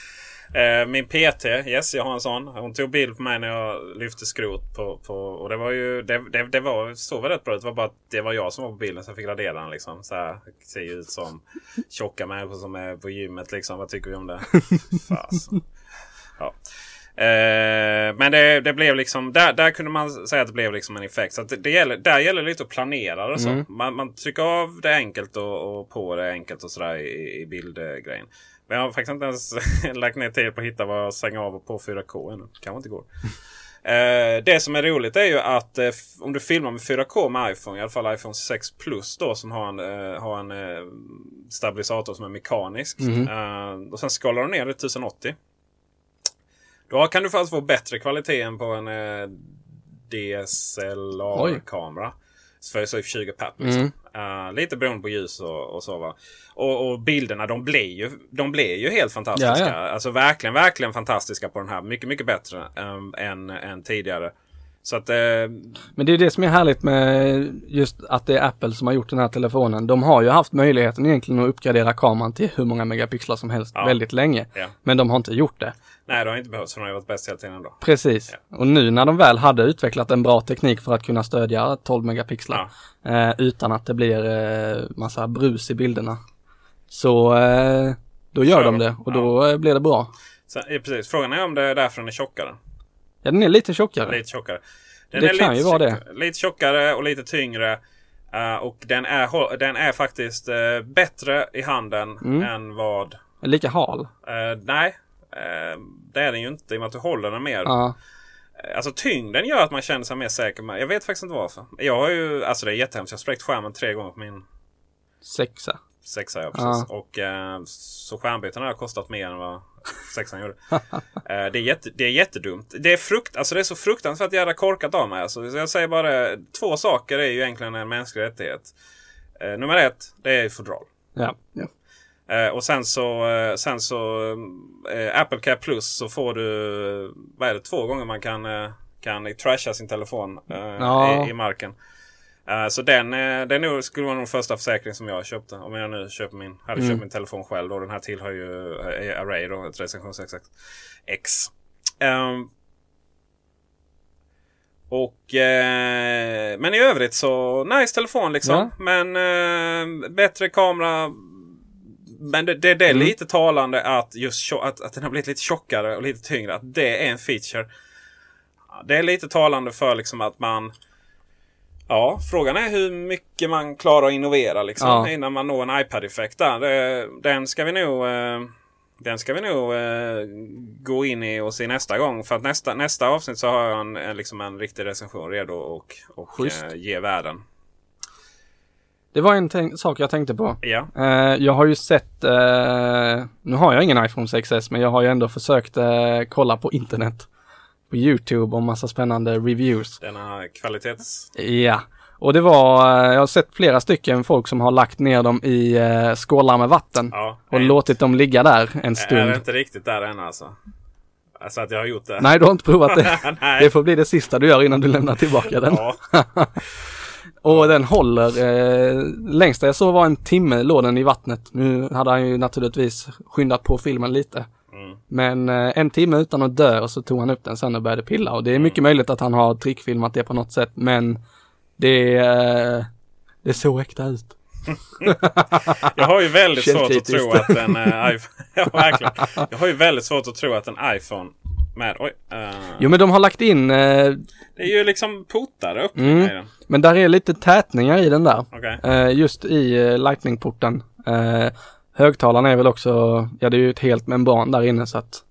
Speaker 3: Eh, min PT, yes jag har en sån. Hon tog bild på mig när jag lyfte skrot. På, på, och det var ju, det, det, det var, såg väl rätt bra ut. Det var bara att det var jag som var på bilden så jag fick radera den liksom. Så här, ser ju ut som tjocka människor som är på gymmet liksom. Vad tycker vi om det? Fasen. Ja. Eh, men det, det blev liksom, där, där kunde man säga att det blev liksom en effekt. Så det, det gäller, där gäller det lite att planera det. Så.
Speaker 4: Mm.
Speaker 3: Man, man trycker av det enkelt och, och på det enkelt och sådär i, i bildgrejen. Men jag har faktiskt inte ens lagt ner tid på att hitta vad jag stänger av och på 4K ännu. Kanske inte går. Eh, det som är roligt är ju att eh, om du filmar med 4K med iPhone, i alla fall iPhone 6 Plus då som har en, eh, har en eh, stabilisator som är mekanisk. Eh, och sen skalar du ner det till 1080. Då kan du faktiskt få bättre kvalitet än på en eh, DSLR-kamera. För så 20 papp. Liksom. Uh, lite beroende på ljus och, och så. Va? Och, och, bilderna de blir, ju, de blir ju helt fantastiska.
Speaker 4: Ja, ja.
Speaker 3: Alltså verkligen, verkligen fantastiska på den här. Mycket, mycket bättre um, än, än tidigare. Så att... Eh,
Speaker 4: Men det är det som är härligt med just att det är Apple som har gjort den här telefonen. De har ju haft möjligheten egentligen att uppgradera kameran till hur många megapixlar som helst
Speaker 3: Ja.
Speaker 4: väldigt länge.
Speaker 3: Ja.
Speaker 4: Men de har inte gjort det.
Speaker 3: nej, det har inte behövts de har ju varit bäst hela tiden ändå.
Speaker 4: Precis. Och nu när de väl hade utvecklat en bra teknik för att kunna stödja 12 megapixlar eh, utan att det blir eh, massa brus i bilderna. Så eh, då gör
Speaker 3: Så,
Speaker 4: de det och då blir det bra.
Speaker 3: Så, precis. Frågan är om det är därför den är tjockare.
Speaker 4: Ja, den är lite tjockare.
Speaker 3: Lite tjockare. Den
Speaker 4: Det
Speaker 3: är
Speaker 4: kan
Speaker 3: lite,
Speaker 4: ju vara det.
Speaker 3: Lite tjockare och lite tyngre. Eh, och den är, den är faktiskt eh, bättre i handen
Speaker 4: Mm.
Speaker 3: än vad...
Speaker 4: Lika hal.
Speaker 3: eh, nej, det är den ju inte i och med att du håller den mer. Alltså tyngden gör att man känner sig mer säker. Med. Jag vet faktiskt inte varför. Jag har ju, alltså det är jättehemskt. Jag har spräckt skärmen tre gånger på min
Speaker 4: Sexa.
Speaker 3: sexa. Ja, precis. Och, så skärmbyten har kostat mer än vad sexan gjorde. eh, det, är jätte, det är jättedumt. Det är, frukt, alltså det är så fruktansvärt jävla korkat av mig. Alltså. Så jag säger bara två saker är ju egentligen en mänsklig rättighet. Eh, nummer ett, det är fodral.
Speaker 4: Ja. ja.
Speaker 3: Eh, och sen så, eh, sen så eh, Apple Care Plus så får du, vad är det, två gånger man kan, eh, kan trasha sin telefon
Speaker 4: Ja.
Speaker 3: i, i marken. Eh, så den, eh, den skulle vara nog första försäkring som jag köpte. Om jag nu köper min, hade
Speaker 4: Mm.
Speaker 3: köpt min telefon själv. Då. Den här tillhör ju eh, Array då, ett recension 6X. X. Ehm, och eh, Men i övrigt så nice telefon liksom.
Speaker 4: Ja.
Speaker 3: Men eh, bättre kamera. Men det, det, det är
Speaker 4: Mm.
Speaker 3: lite talande att just att, att den har blivit lite tjockare och lite tyngre. Att det är en feature. Det är lite talande för liksom att man Ja, frågan är hur mycket man klarar att innovera liksom,
Speaker 4: Ja.
Speaker 3: innan man når en iPad-effekt. Den ska vi nog, eh, den ska vi nog eh, gå in i och se nästa gång. För att nästa, nästa avsnitt så har jag en, en, liksom en riktig recension redo och, och
Speaker 4: Schysst.
Speaker 3: eh, ge världen.
Speaker 4: Det var en sak jag tänkte på.
Speaker 3: Ja,
Speaker 4: jag har ju sett, nu har jag ingen iPhone 6S men jag har ju ändå försökt kolla på internet. På YouTube om massa spännande reviews.
Speaker 3: denna kvalitets...
Speaker 4: Ja, och det var, eh, jag har sett flera stycken folk som har lagt ner dem i eh, skålar med vatten.
Speaker 3: Ja,
Speaker 4: Och
Speaker 3: nej.
Speaker 4: låtit dem ligga där en
Speaker 3: Är det
Speaker 4: stund.
Speaker 3: inte riktigt där än alltså? Alltså att jag har gjort det?
Speaker 4: Nej, du har inte provat det. Det får bli det sista du gör innan du lämnar tillbaka den. Och den håller, eh, längsta jag såg var en timme låg den i vattnet. Nu hade han ju naturligtvis skyndat på filmen lite.
Speaker 3: Mm.
Speaker 4: Men eh, en timme utan att dö och så tog han upp den sen och började pilla. Och det är
Speaker 3: Mm.
Speaker 4: mycket möjligt att han har trickfilmat det på något sätt. Men det, eh, det såg äkta ut.
Speaker 3: jag har ju väldigt svårt att tro att en eh, iPhone... ja, verkligen. Jag har ju väldigt svårt att tro att en iPhone med... Oj. eh,
Speaker 4: Jo men de har lagt in, eh,
Speaker 3: Det är ju liksom portar upp
Speaker 4: Mm.
Speaker 3: i den.
Speaker 4: men där är lite tätningar i den där. Eh, just i eh, lightning-porten. Högtalarna är väl också, ja det är ju ett helt membran där inne så att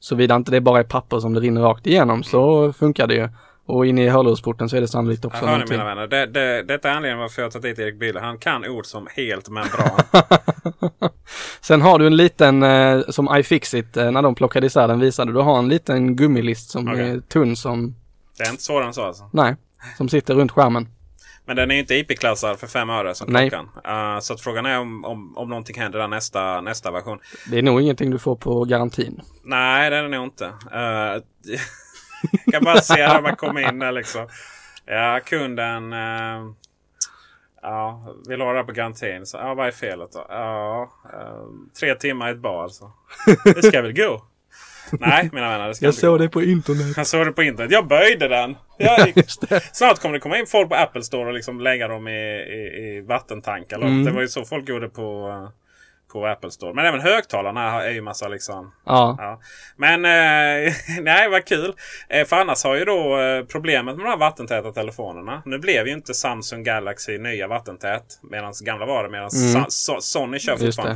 Speaker 4: såvida inte det bara är papper som det rinner rakt igenom så funkar det ju. Och inne i hörlursporten så är det sannolikt också
Speaker 3: Jag
Speaker 4: någonting.
Speaker 3: mina vänner. Det, det, detta är anledningen varför jag har tagit dit Erik Bille. Han kan ord som helt membran.
Speaker 4: Sen har du en liten, eh, som iFixit, eh, när de plockade isär den visade, du har en liten gummilist som
Speaker 3: Okej.
Speaker 4: är tunn som,
Speaker 3: det är inte svårare än så alltså.
Speaker 4: nej, som sitter runt skärmen.
Speaker 3: Men den är ju inte IP-klassad för fem öre som
Speaker 4: Nej.
Speaker 3: klockan. Eh, så frågan är om, om, om någonting händer där nästa, nästa version.
Speaker 4: Det är nog ingenting du får på garantin.
Speaker 3: Nej, det är det nog inte. Uh, kan bara se när man kommer in där liksom. Ja, kunden. eh, ja, vill ha det på garantin. Så, ja, vad är felet då? Ja, eh, tre timmar i ett bar alltså. Det ska väl gå? Nej, mina vänner. Det ska
Speaker 4: Jag
Speaker 3: gå.
Speaker 4: såg det på internet.
Speaker 3: Jag såg det på internet. Jag böjde den. Jag,
Speaker 4: det.
Speaker 3: snart kommer det komma in folk på Apple Store och liksom lägga dem i, i, i vattentankar.
Speaker 4: Mm.
Speaker 3: Det var ju så folk gjorde på, eh, på Apple Store. Men även högtalarna är ju massa liksom
Speaker 4: Ja,
Speaker 3: Ja. Men eh, nej, vad kul. Eh, för annars har ju då eh, problemet med de här vattentäta telefonerna. Nu blev ju inte Samsung Galaxy nya vattentät. Medan gamla var det. Medan
Speaker 4: Mm.
Speaker 3: Sony kör fortfarande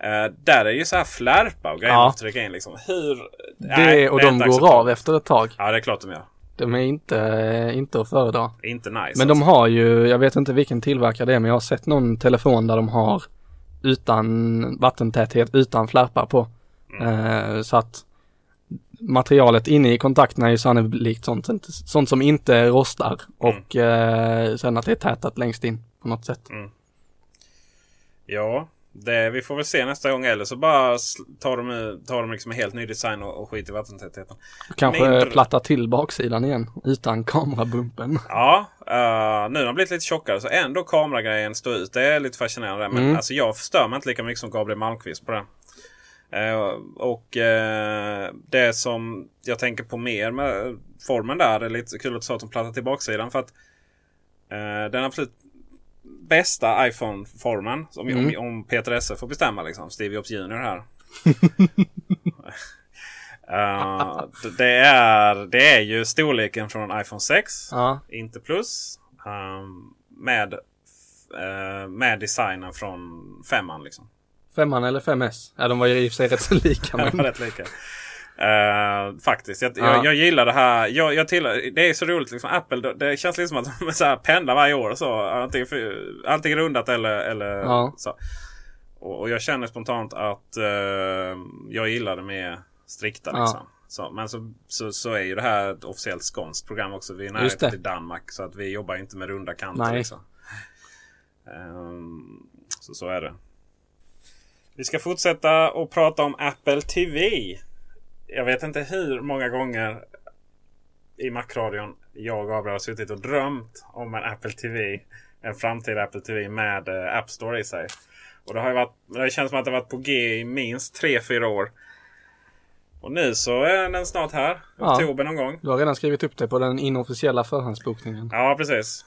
Speaker 4: det.
Speaker 3: det. Eh, där är ju så här flärpa och grejer
Speaker 4: Ja.
Speaker 3: man får trycka in liksom. Hur?
Speaker 4: det, och
Speaker 3: är
Speaker 4: de går av efter ett tag.
Speaker 3: Ja, det är klart de gör.
Speaker 4: De är inte, inte att föredra.
Speaker 3: Inte nice.
Speaker 4: Men de
Speaker 3: alltså.
Speaker 4: har ju, jag vet inte vilken tillverkare det är, men jag har sett någon telefon där de har utan vattentäthet, utan flärpar på.
Speaker 3: Mm.
Speaker 4: Eh, så att materialet inne i kontakterna är ju sannolikt sånt, sånt som inte rostar och eh, sen att det är tätat längst in på något sätt.
Speaker 3: Ja, det, vi får väl se nästa gång. Eller så bara tar de, tar de liksom en helt ny design och, och skiter i vattentätheten.
Speaker 4: Kanske
Speaker 3: Mindre-
Speaker 4: platta till baksidan igen utan kamerabumpen.
Speaker 3: Ja, uh, nu har de blivit lite tjockare så ändå kameragrejen står ut. Det är lite fascinerande. Men
Speaker 4: Mm.
Speaker 3: alltså jag stör mig inte lika mycket som Gabriel Malmqvist på det. Eh, och eh, det som jag tänker på mer med formen där. Det är lite kul att säga att de plattar till baksidan. För att den absolut bästa iPhone-formen. Om,
Speaker 4: Mm.
Speaker 3: om, om Peter Esse får bestämma liksom. Steve Jobs Jr här. Eh, det, är, det är ju storleken från iPhone 6.
Speaker 4: Ja,
Speaker 3: Inte plus. ehm, med, eh, med designen från femman liksom.
Speaker 4: femman eller 5S. Ja, de var ju i och för sig rätt så lika.
Speaker 3: Det var
Speaker 4: Men...
Speaker 3: rätt lika. Eh, faktiskt. Jag,
Speaker 4: Ja.
Speaker 3: jag, jag gillar det här. Jag, jag tillhör, det är så roligt. Liksom, Apple, det, känns liksom att de så här pendlar varje år. Så. Antingen, för, antingen rundat eller, eller
Speaker 4: Ja.
Speaker 3: så. Och, och jag känner spontant att eh, jag gillar det mer strikta.
Speaker 4: Ja.
Speaker 3: Liksom. Så, men så, så, så är ju det här ett officiellt skånskt program också. Vi är
Speaker 4: det.
Speaker 3: till Danmark. Så att vi jobbar inte med runda kanter.
Speaker 4: Nej.
Speaker 3: Liksom. Ehm, så så är det. Vi ska fortsätta och prata om Apple TV. Jag vet inte hur många gånger i Macradion jag och Gabriel har suttit och drömt om en Apple TV. En framtida Apple TV med eh, App Store i sig. Och det har ju varit, det känns som att det har varit på G i minst 3-4 år. Och nu så är den snart här.
Speaker 4: Ja.
Speaker 3: Oktober någon gång.
Speaker 4: Du har redan skrivit upp det på den inofficiella förhandsbokningen.
Speaker 3: Ja, precis.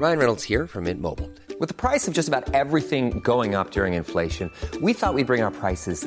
Speaker 2: Ryan Reynolds here from Mint Mobile. With the price of just about everything going up during inflation, we thought we'd bring our prices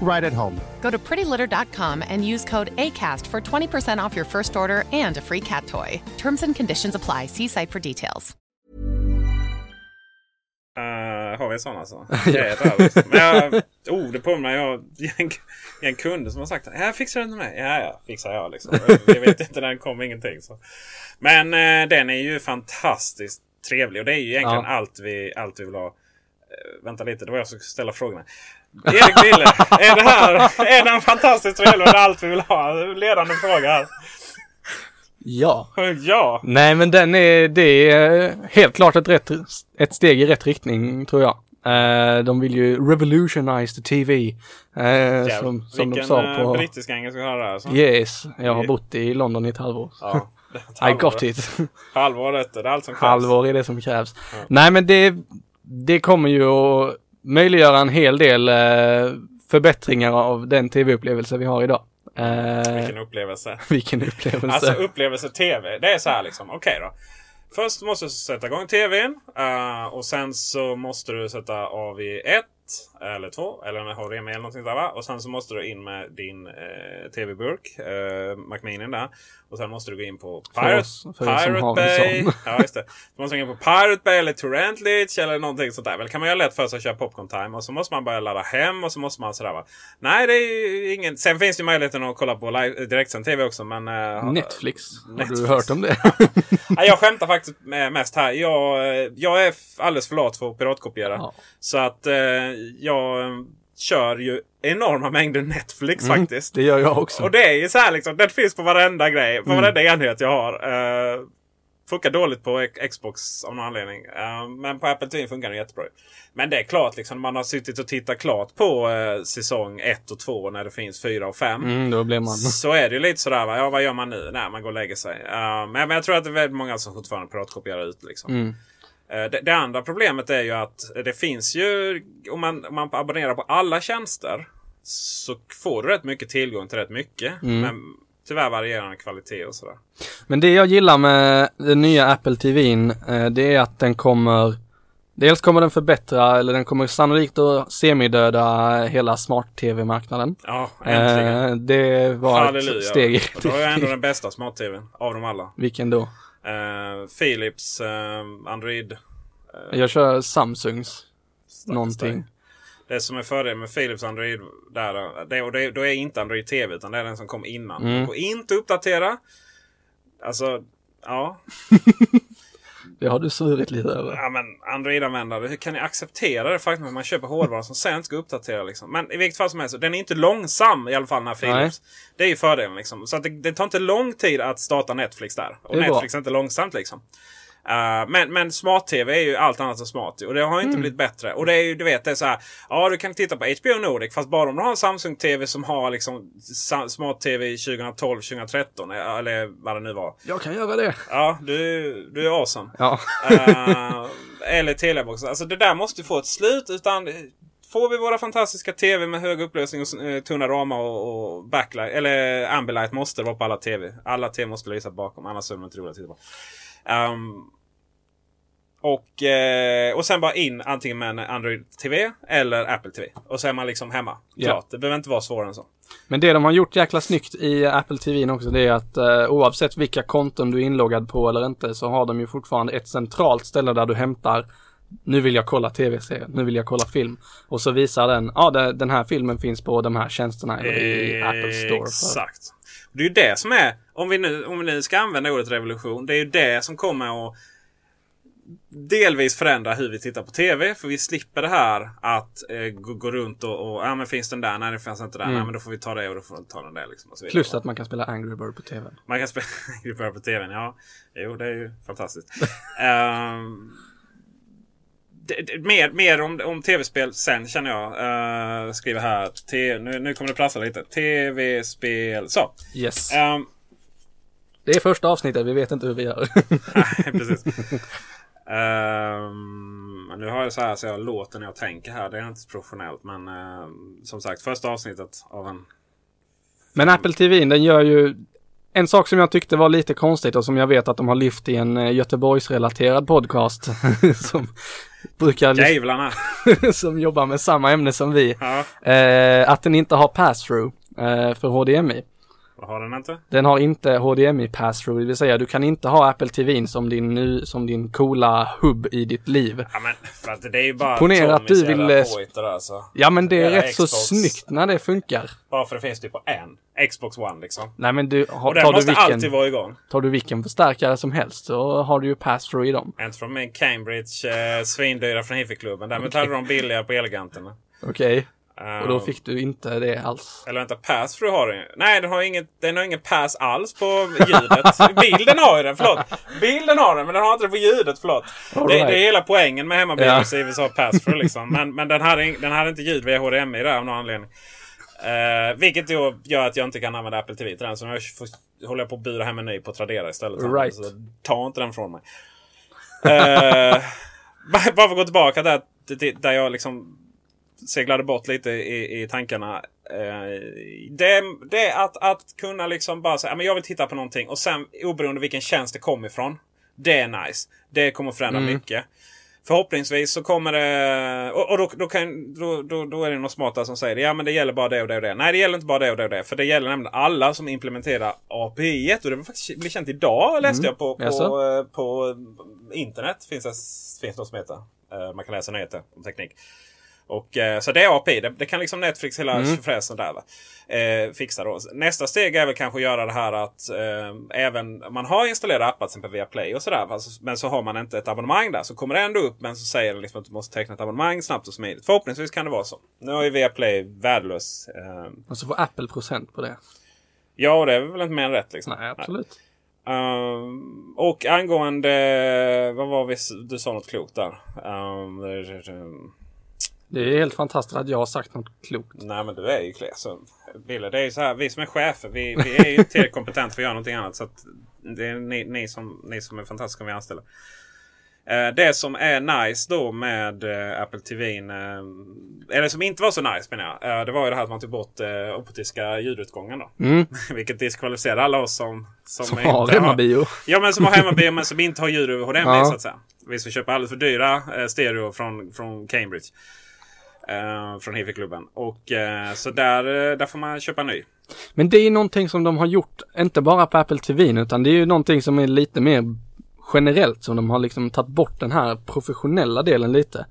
Speaker 5: right at home.
Speaker 1: Go to prettylitter.com and use code ACAST for 20% off your first order and a free cat toy. Terms and conditions apply. See site for details.
Speaker 3: Uh, har vi en sån alltså? Det är ett övrigt. Men jag, oh, det påminner jag om en, en kund som har sagt att jag fixar den med mig. Ja, ja, fixar jag liksom. Jag vet inte, den kom ingenting. Så. Men eh, den är ju fantastiskt trevlig och det är ju egentligen
Speaker 4: Ja.
Speaker 3: allt, vi, allt vi vill ha. Eh, vänta lite, det var jag som skulle ställa frågorna. Erik Wille, är det här är den fantastiskt trevlig och det allt vi vill ha? Ledande fråga här.
Speaker 4: Ja.
Speaker 3: Ja,
Speaker 4: Nej men den är, det är helt klart ett, rätt, ett steg i rätt riktning tror jag. Eh, de vill ju revolutionize the TV. eh, som som de
Speaker 3: vilken
Speaker 4: sa
Speaker 3: eh,
Speaker 4: på...
Speaker 3: brittisk engelska har du där? alltså?
Speaker 4: Yes, jag har bott i London i ett halvår.
Speaker 3: Ja, det
Speaker 4: I
Speaker 3: halvår.
Speaker 4: got it.
Speaker 3: Halvår det är allt som krävs.
Speaker 4: Halvår är det som krävs. Nej men det, det kommer ju att möjliggöra en hel del eh, förbättringar av den tv-upplevelse vi har idag. Eh,
Speaker 3: Vilken upplevelse.
Speaker 4: vilken upplevelse.
Speaker 3: Alltså upplevelse tv. Det är så här liksom. Okej då. Först måste du sätta igång tvn. eh, och sen så måste du sätta av i ett eller 2 eller en HDMI eller någonting där. Va? Och sen så måste du in med din eh, TV-burk, eh, Macminion där. Och sen måste du gå in på Pirate,
Speaker 4: oss-
Speaker 3: Pirate
Speaker 4: har
Speaker 3: Bay. Ja, just det. Du måste gå in på Pirate Bay eller Torrentlich eller någonting sånt där. Väl kan man göra lätt för sig att köra Popcorn Time. Och så måste man börja ladda hem och så måste man sådär va. Nej, det är ju ingen... Sen finns det ju möjligheten att kolla på live, direktsänd TV också. Men, eh,
Speaker 4: Netflix. Har
Speaker 3: Netflix.
Speaker 4: du hört om det?
Speaker 3: Nej, jag skämtar faktiskt mest här. Jag, eh, jag är alldeles för lat för att piratkopiera.
Speaker 4: Ja.
Speaker 3: Så att eh, jag kör ju enorma mängder Netflix
Speaker 4: Mm,
Speaker 3: faktiskt.
Speaker 4: Det gör jag också.
Speaker 3: Och det är ju så här liksom. Den finns på varenda grej. På
Speaker 4: Mm.
Speaker 3: varenda enhet jag har. Uh, funkar dåligt på Xbox av någon anledning. Eh, men på Apple TV funkar det jättebra. Men det är klart liksom. Man har suttit och tittat klart på eh, säsong 1 och 2 när det finns 4 och 5.
Speaker 4: Mm, då blir man...
Speaker 3: Så är det ju lite sådär. Va? Ja, vad gör man nu? Nej, man går och lägger sig. Eh, men, men jag tror att det är väldigt många som fortfarande piratkopierar ut. Liksom.
Speaker 4: Mm.
Speaker 3: Eh, det, det andra problemet är ju att det finns ju... Om man, om man abonnerar på alla tjänster så får du rätt mycket tillgång till rätt mycket.
Speaker 4: Mm.
Speaker 3: Men tyvärr varierande kvalitet och sådär.
Speaker 4: Men det jag gillar med den nya Apple TVn, eh, det är att den kommer Dels kommer den förbättra, eller den kommer sannolikt att semidöda hela smart-tv-marknaden.
Speaker 3: Ja, äntligen.
Speaker 4: Eh, det var
Speaker 3: Halleluja.
Speaker 4: ett steg
Speaker 3: Och Då har jag ändå den bästa smart-tvn av dem alla.
Speaker 4: Vilken då?
Speaker 3: Eh, Philips eh, Android. eh,
Speaker 4: Jag kör Samsungs
Speaker 3: stackars
Speaker 4: någonting.
Speaker 3: dig. Det som är fördelen med Philips Android där, det, och det, då är inte Android TV utan det är den som kom innan.
Speaker 4: Mm.
Speaker 3: Får inte uppdatera. Alltså, ja.
Speaker 4: Det har du svurit lite över.
Speaker 3: ja men Android-användare, hur kan ni acceptera det faktum att man köper hårdvara som sen ska uppdatera? Liksom? Men i vilket fall som helst, den är inte långsam i alla fall den här Philips. Det är ju fördelen liksom. Så att det, det tar inte lång tid att starta Netflix där. Och
Speaker 4: bra.
Speaker 3: Netflix är inte långsamt liksom. Uh, men, men smart-tv är ju allt annat än smart. Och det har ju inte
Speaker 4: Mm.
Speaker 3: blivit bättre. Och det är ju, du vet, det är så här. Ja, du kan titta på HBO Nordic. Fast bara om du har en Samsung-tv som har liksom smart-tv 2012, 2013. Eller vad det nu var.
Speaker 4: Jag kan göra det.
Speaker 3: Ja, du, du är awesome.
Speaker 4: Ja.
Speaker 3: Eh, eller telebox. Alltså det där måste ju få ett slut. Utan får vi våra fantastiska tv med hög upplösning och uh, tunna ramar och, och backlight. Eller ambilight måste vara på alla tv. Alla tv måste lysa bakom. Annars är de inte roliga att titta på. Ehm, och, eh, och sen bara in antingen med en Android TV eller Apple TV. Och så är man liksom hemma.
Speaker 4: Ja.
Speaker 3: Klart, det behöver inte vara svårare än så.
Speaker 4: Men det de har gjort jäkla snyggt i Apple TVn också det är att eh, oavsett vilka konton du är inloggad på eller inte så har de ju fortfarande ett centralt ställe där du hämtar nu vill jag kolla tv-serier, nu vill jag kolla film. Och så visar den, ja det- den här filmen finns på de här tjänsterna eller i Apple Store.
Speaker 3: Exakt. Det är ju det som är, om vi, nu, om vi nu ska använda ordet revolution, det är ju det som kommer att delvis förändra hur vi tittar på TV. För vi slipper det här att eh, gå, gå runt och, och ja men finns den där? Nej det finns inte där.
Speaker 4: Mm.
Speaker 3: Nej men då får vi ta det och då får vi ta den där. Liksom.
Speaker 4: Plus att man kan spela Angry Bird på TVn.
Speaker 3: Man kan spela Angry Bird på TVn, ja. Jo, det är ju fantastiskt. Det, det, mer mer om, om tv-spel sen känner jag. Uh, skriver här. T, nu, nu kommer det prassla lite. Tv-spel. Så.
Speaker 4: Yes.
Speaker 3: Ehm,
Speaker 4: Det är första avsnittet, vi vet inte hur vi gör.
Speaker 3: precis. Ehm, nu har jag så här så jag låter när jag tänker här. Det är inte professionellt. Men ehm, som sagt, första avsnittet av en...
Speaker 4: Men Apple TVn den gör ju en sak som jag tyckte var lite konstigt och som jag vet att de har lyft i en eh, Göteborgsrelaterad podcast som brukar
Speaker 3: Jävlarna!
Speaker 4: som jobbar med samma ämne som vi.
Speaker 3: Ja,
Speaker 4: Eh, att den inte har pass-through eh, för HDMI.
Speaker 3: Vad har den inte?
Speaker 4: Den har inte HDMI pass-through, det vill säga du kan inte ha Apple TVn som din, nu, som din coola hubb i ditt liv.
Speaker 3: Ja men för att det är ju bara
Speaker 4: Ponera att du vill,
Speaker 3: alltså.
Speaker 4: Ja men det är rätt så
Speaker 3: Xbox.
Speaker 4: snyggt när det funkar.
Speaker 3: Bara för det finns typ på en. Xbox One liksom.
Speaker 4: Nej men du, har,
Speaker 3: Och den
Speaker 4: tar, du
Speaker 3: måste alltid
Speaker 4: vilken,
Speaker 3: vara igång.
Speaker 4: tar du vilken förstärkare som helst så har du ju pass-through i dem.
Speaker 3: Inte från min Cambridge, eh, svindyra från Hifi-klubben. Däremot hade de billiga på Eleganterna.
Speaker 4: Okej,
Speaker 3: Eh,
Speaker 4: och då fick du inte det alls.
Speaker 3: Eller vänta, pass för har den. Nej, den har, inget, den har ingen pass alls på ljudet. Bilden har ju den, förlåt. Bilden har den, men den har inte det på ljudet, förlåt.
Speaker 4: All
Speaker 3: Det,
Speaker 4: right.
Speaker 3: det är hela poängen med hemmabilen
Speaker 4: Ja.
Speaker 3: ja. CVs har pass för liksom. Men, men den, hade, den hade inte ljud via HDMI där av någon anledning. Uh, vilket då gör att jag inte kan använda Apple TV till den. Så nu får, håller jag på att bura hem en ny på Tradera istället.
Speaker 4: Right.
Speaker 3: Så ta inte den från mig. Eh, bara för att gå tillbaka där, där jag liksom seglade bort lite i, i tankarna. Eh, det, det är att, att kunna liksom bara säga men jag vill titta på någonting och sen oberoende vilken tjänst det kommer ifrån. Det är nice. Det kommer förändra
Speaker 4: Mm.
Speaker 3: mycket. Förhoppningsvis så kommer det... Och, och då, då, kan, då, då, då är det någon smarta som säger ja men det gäller bara det och det och det. Nej det gäller inte bara det och det och det. För det gäller nämligen alla som implementerar API. Och det faktiskt blev känt idag läste jag på, på,
Speaker 4: Jaså?
Speaker 3: eh, på internet. Finns det finns något som heter. Eh, Man kan läsa nyheter om teknik. Och, eh, så det är API. Det, det kan liksom Netflix hela
Speaker 4: Mm.
Speaker 3: fräsen där va? Eh, fixa då. Nästa steg är väl kanske att göra det här att eh, även man har installerat appar till exempel via Play och sådär. va? Så- Men så har man inte ett abonnemang där. Så kommer det ändå upp men så säger det liksom att du måste teckna ett abonnemang snabbt och smidigt. Förhoppningsvis kan det vara så. Nu har ju Viaplay värdelös. Eh,
Speaker 4: Och så får Apple procent på det.
Speaker 3: ja, och det är väl inte mer än rätt liksom.
Speaker 4: Nej, absolut.
Speaker 3: Ehm, och angående, vad var vi, du sa något klokt där. Ehm,
Speaker 4: Det är helt fantastiskt att jag har sagt något klokt.
Speaker 3: Nej men du är ju klen. Så, Bille, det är ju så här, vi som är chefer, vi, vi är ju tillräckligt kompetenta för att göra någonting annat. Så det är ni, ni, som, ni som är fantastiska om vi anställer. Eh, det som är nice då med eh, Apple TV, eh, eller som inte var så nice menar jag. Det var ju det här att man tog bort optiska ljudutgången då.
Speaker 4: Mm.
Speaker 3: Vilket diskvalificerar alla oss som,
Speaker 4: Som
Speaker 3: inte
Speaker 4: har hemmabio.
Speaker 3: Ja men som har hemmabio men som inte har ljud över HDMI
Speaker 4: Ja.
Speaker 3: så att säga. Vi ska köpa alldeles för dyra stereo från, från Cambridge. Eh, från Hifi-klubben. Och eh, så där, eh, där får man köpa ny.
Speaker 4: Men det är någonting som de har gjort, inte bara på Apple TV utan det är ju någonting som är lite mer generellt som de har liksom tagit bort den här professionella delen lite.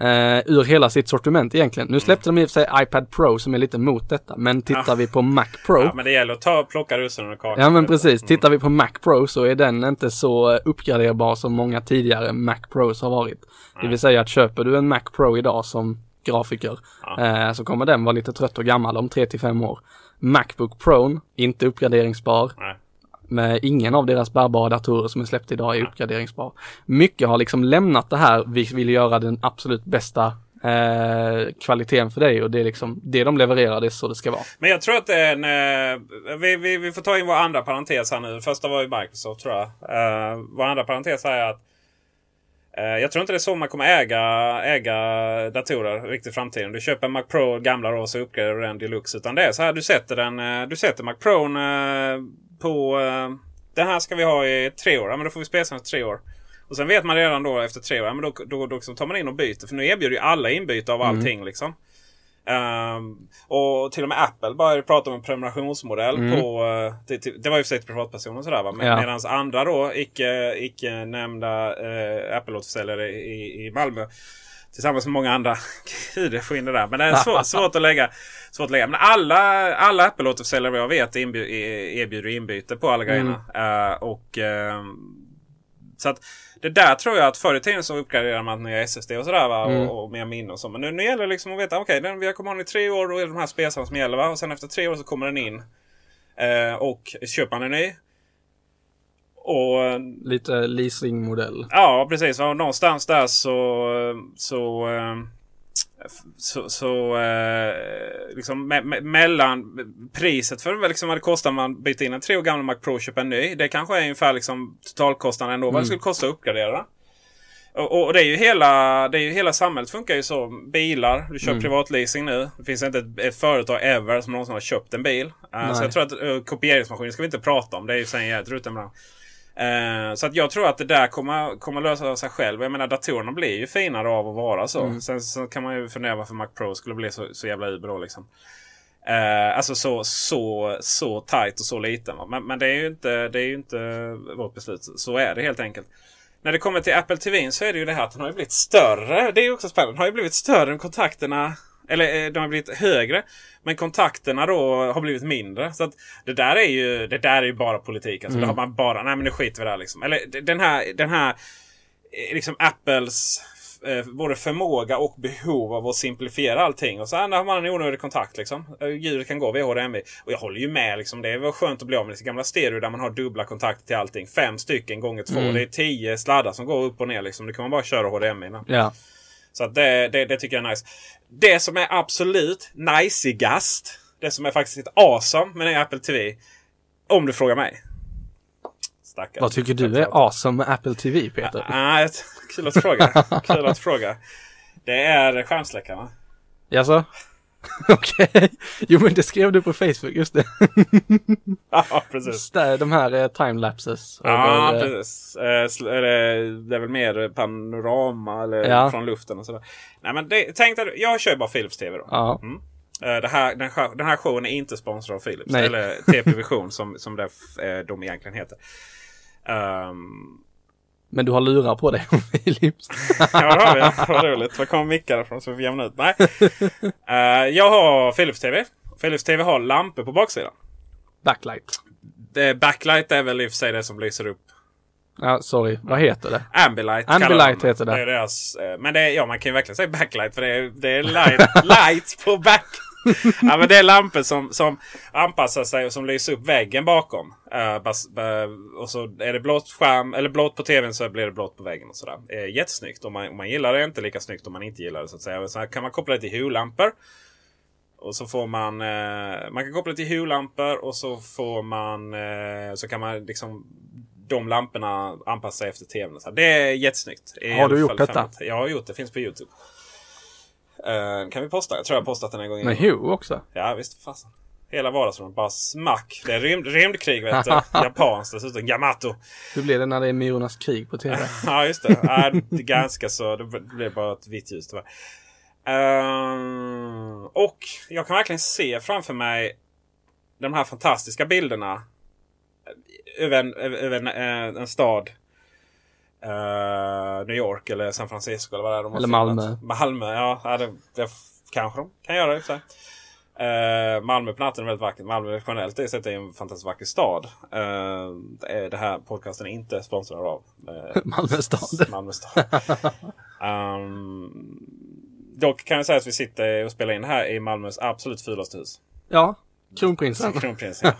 Speaker 4: Eh, ur hela sitt sortiment egentligen. Nu släppte de i och för sig iPad Pro som är lite mot detta. Men tittar
Speaker 3: Ja.
Speaker 4: vi på Mac Pro.
Speaker 3: Ja, men det gäller att ta, plocka russinen ur kakan.
Speaker 4: Ja men precis, tittar vi på Mac Pro så är den inte så uppgraderbar som många tidigare Mac Pros har varit. Det vill säga att köper du en Mac Pro idag som grafiker eh, så kommer den vara lite trött och gammal om 3 till 5 år. Macbook Pro, inte uppgraderingsbar.
Speaker 3: Nej.
Speaker 4: Med ingen av deras bärbara datorer som är släppt idag är uppgraderingsbar. Mycket har liksom lämnat det här, vi vill göra den absolut bästa eh, kvaliteten för dig och det är liksom det de levererar, det är så det ska vara.
Speaker 3: Men jag tror att det är en... Eh, vi, vi, vi får ta in vår andra parentes här nu. Första var ju Microsoft tror jag. Eh, vår andra parentes är att jag tror inte det är så man kommer äga, äga datorer riktigt i framtiden. Du köper en Mac Pro gamla då och så uppgraderar du den deluxe. Utan det är så här du sätter den. eh, Du sätter Mac Pro eh, på... Eh, den här ska vi ha i tre år. Ja, men då får vi spela den i tre år. Och sen vet man redan då efter tre år, ja, men då, då, då liksom tar man in och byter. För nu erbjuder ju alla inbyte av allting liksom. Ehm, och till och med Apple började prata om en prenumerationsmodell på... eh, det, det var ju för sig till privatpersoner sådär va. Men,
Speaker 4: Ja.
Speaker 3: Medan andra då, icke, icke nämnda eh, Apple-återförsäljare i, i Malmö. Tillsammans med många andra. Gud, jag får in det där. Men det är svårt, svårt, att, lägga, svårt att lägga. Men alla, alla Apple-återförsäljare jag vet inbju- e- erbjuder inbyte på alla grejerna. Eh, och ehm, så att det där tror jag att förr i tiden så uppgraderade man nya SSD och sådär va. Och, och mer minne och så. Men nu, nu gäller det liksom att veta. Okej, den vi kommer ha den i tre år. Då är det de här spesarna som gäller va. Och sen efter tre år så kommer den in. Eh, och köper man en ny. Och
Speaker 4: Lite leasingmodell.
Speaker 3: Ja, precis. Och någonstans där så... Så... eh, Så, så eh, liksom me, me, mellan priset för liksom vad det kostar man byter in en tre år gammal Mac Pro och köper en ny. Det kanske är ungefär liksom totalkostnaden ändå. Vad det skulle kosta att uppgradera. Och, och det är ju hela, det är ju hela samhället funkar ju så. Bilar, du kör privatleasing nu. Det finns inte ett, ett företag ever som någonsin har köpt en bil. Uh, så jag tror att uh, kopieringsmaskiner ska vi inte prata om. Det är ju sen jävligt rutten bransch. Eh, så att jag tror att det där kommer, kommer lösa sig själv. Jag menar datorerna blir ju finare av att vara så. Sen så kan man ju fundera varför Mac Pro skulle bli så, så jävla uber då liksom. Eh, alltså så, så, så tight och så liten. Men, men det är ju inte, det är ju inte vårt beslut. Så är det helt enkelt. När det kommer till Apple TV så är det ju det här att den har ju blivit större. Det är ju också spännande. Den har ju blivit större än kontakterna. Eller eh, de har blivit högre. Men kontakterna då har blivit mindre. Så att det där är ju, det där är ju bara politik. Alltså, Det har man bara, nej men nu skiter vi där liksom. Eller den här, den här eh, liksom Apples eh, både förmåga och behov av att simplifiera allting. Och så här, har man en onödig kontakt liksom. Eh, Ljudet kan gå via HDMI. Och jag håller ju med liksom. Det är väl skönt att bli av med lite gamla stereo där man har dubbla kontakter till allting. Fem stycken gånger två. Det är tio sladdar som går upp och ner liksom. Det kan man bara köra HDMI.
Speaker 4: Ja.
Speaker 3: Så det, det, det tycker jag är nice. Det som är absolut najsigast. Det som är faktiskt ett awesome med här Apple TV. Om du frågar mig. Stackars.
Speaker 4: Vad tycker du är awesome med Apple TV Peter?
Speaker 3: Ah, ett- kul att fråga. kul att fråga. Det är skärmsläckarna.
Speaker 4: Jaså? Okej. Jo men det skrev du på Facebook, just det.
Speaker 3: Ja, precis.
Speaker 4: De här eh, timelapses.
Speaker 3: Ja,
Speaker 4: över, eh,
Speaker 3: precis. Eh, eller, det är väl mer panorama eller
Speaker 4: Ja.
Speaker 3: från luften och sådär. Nej, men det, tänk dig, jag kör bara Philips TV då.
Speaker 4: Ja.
Speaker 3: Mm. Eh, Det här, den, här, den här showen är inte sponsrad av Philips.
Speaker 4: Nej.
Speaker 3: Eller TP Vision som, som det, eh, de egentligen heter. Ehm,
Speaker 4: Men du har lurar på dig Philips.
Speaker 3: ja, det har vi. Vad roligt. Var kommer mickar ifrån så vi får jämna ut? Nej. Eh, jag har Philips TV. Philips TV har lampor på baksidan.
Speaker 4: Backlight.
Speaker 3: Det, backlight är väl i och för sig det som lyser upp.
Speaker 4: Ja, sorry. Vad heter det?
Speaker 3: Ambilight.
Speaker 4: Ambilight
Speaker 3: de
Speaker 4: heter det.
Speaker 3: det deras, eh, men det är, ja, man kan ju verkligen säga backlight för det är, det är light, light på back. ja, men det är lampor som, som anpassar sig och som lyser upp väggen bakom. Bas, eh, och så är det blått skärm, eller blått på tvn så blir det blått på väggen och sådär. Eh, jättesnyggt. Om man, om man gillar det, inte lika snyggt om man inte gillar det så att säga. Så här kan man koppla det till Hue-lampor. Och så får man, eh, man kan koppla till Hue-lampor och så får man, eh, så kan man liksom de lamporna anpassa sig efter tvn. Så här. Det är jättesnyggt.
Speaker 4: Har du gjort detta?
Speaker 3: Jag har gjort det. Finns på Youtube. Eh, kan vi posta? Jag tror jag postat den en gång innan.
Speaker 4: Hue också?
Speaker 3: Ja visst fasen. Hela vardagsrummet bara smack. Det är rymd, rymdkrig vet du. Japanskt dessutom. Yamato.
Speaker 4: Hur blir det när det är Myrornas krig på tv?
Speaker 3: ja just det. Ja, det är ganska så. Det blev bara ett vitt ljus tyvärr. Ehm, och jag kan verkligen se framför mig de här fantastiska bilderna. Över en, över över en, eh, en stad. Eh, New York eller San Francisco eller vad det är de har
Speaker 4: Eller. Malmö.
Speaker 3: Malmö, ja. det, det kanske de kan göra i för sig. Eh, Malmö på natten är väldigt vackert. Malmö generellt är sett är en fantastiskt vacker stad. Uh, det här podcasten är inte sponsrad av eh,
Speaker 4: Malmö stad.
Speaker 3: Malmö stad. Ehm, dock kan jag säga att vi sitter och spelar in här i Malmös absolut fulaste hus.
Speaker 4: Ja, Kronprinsen.
Speaker 3: Kronprinsen.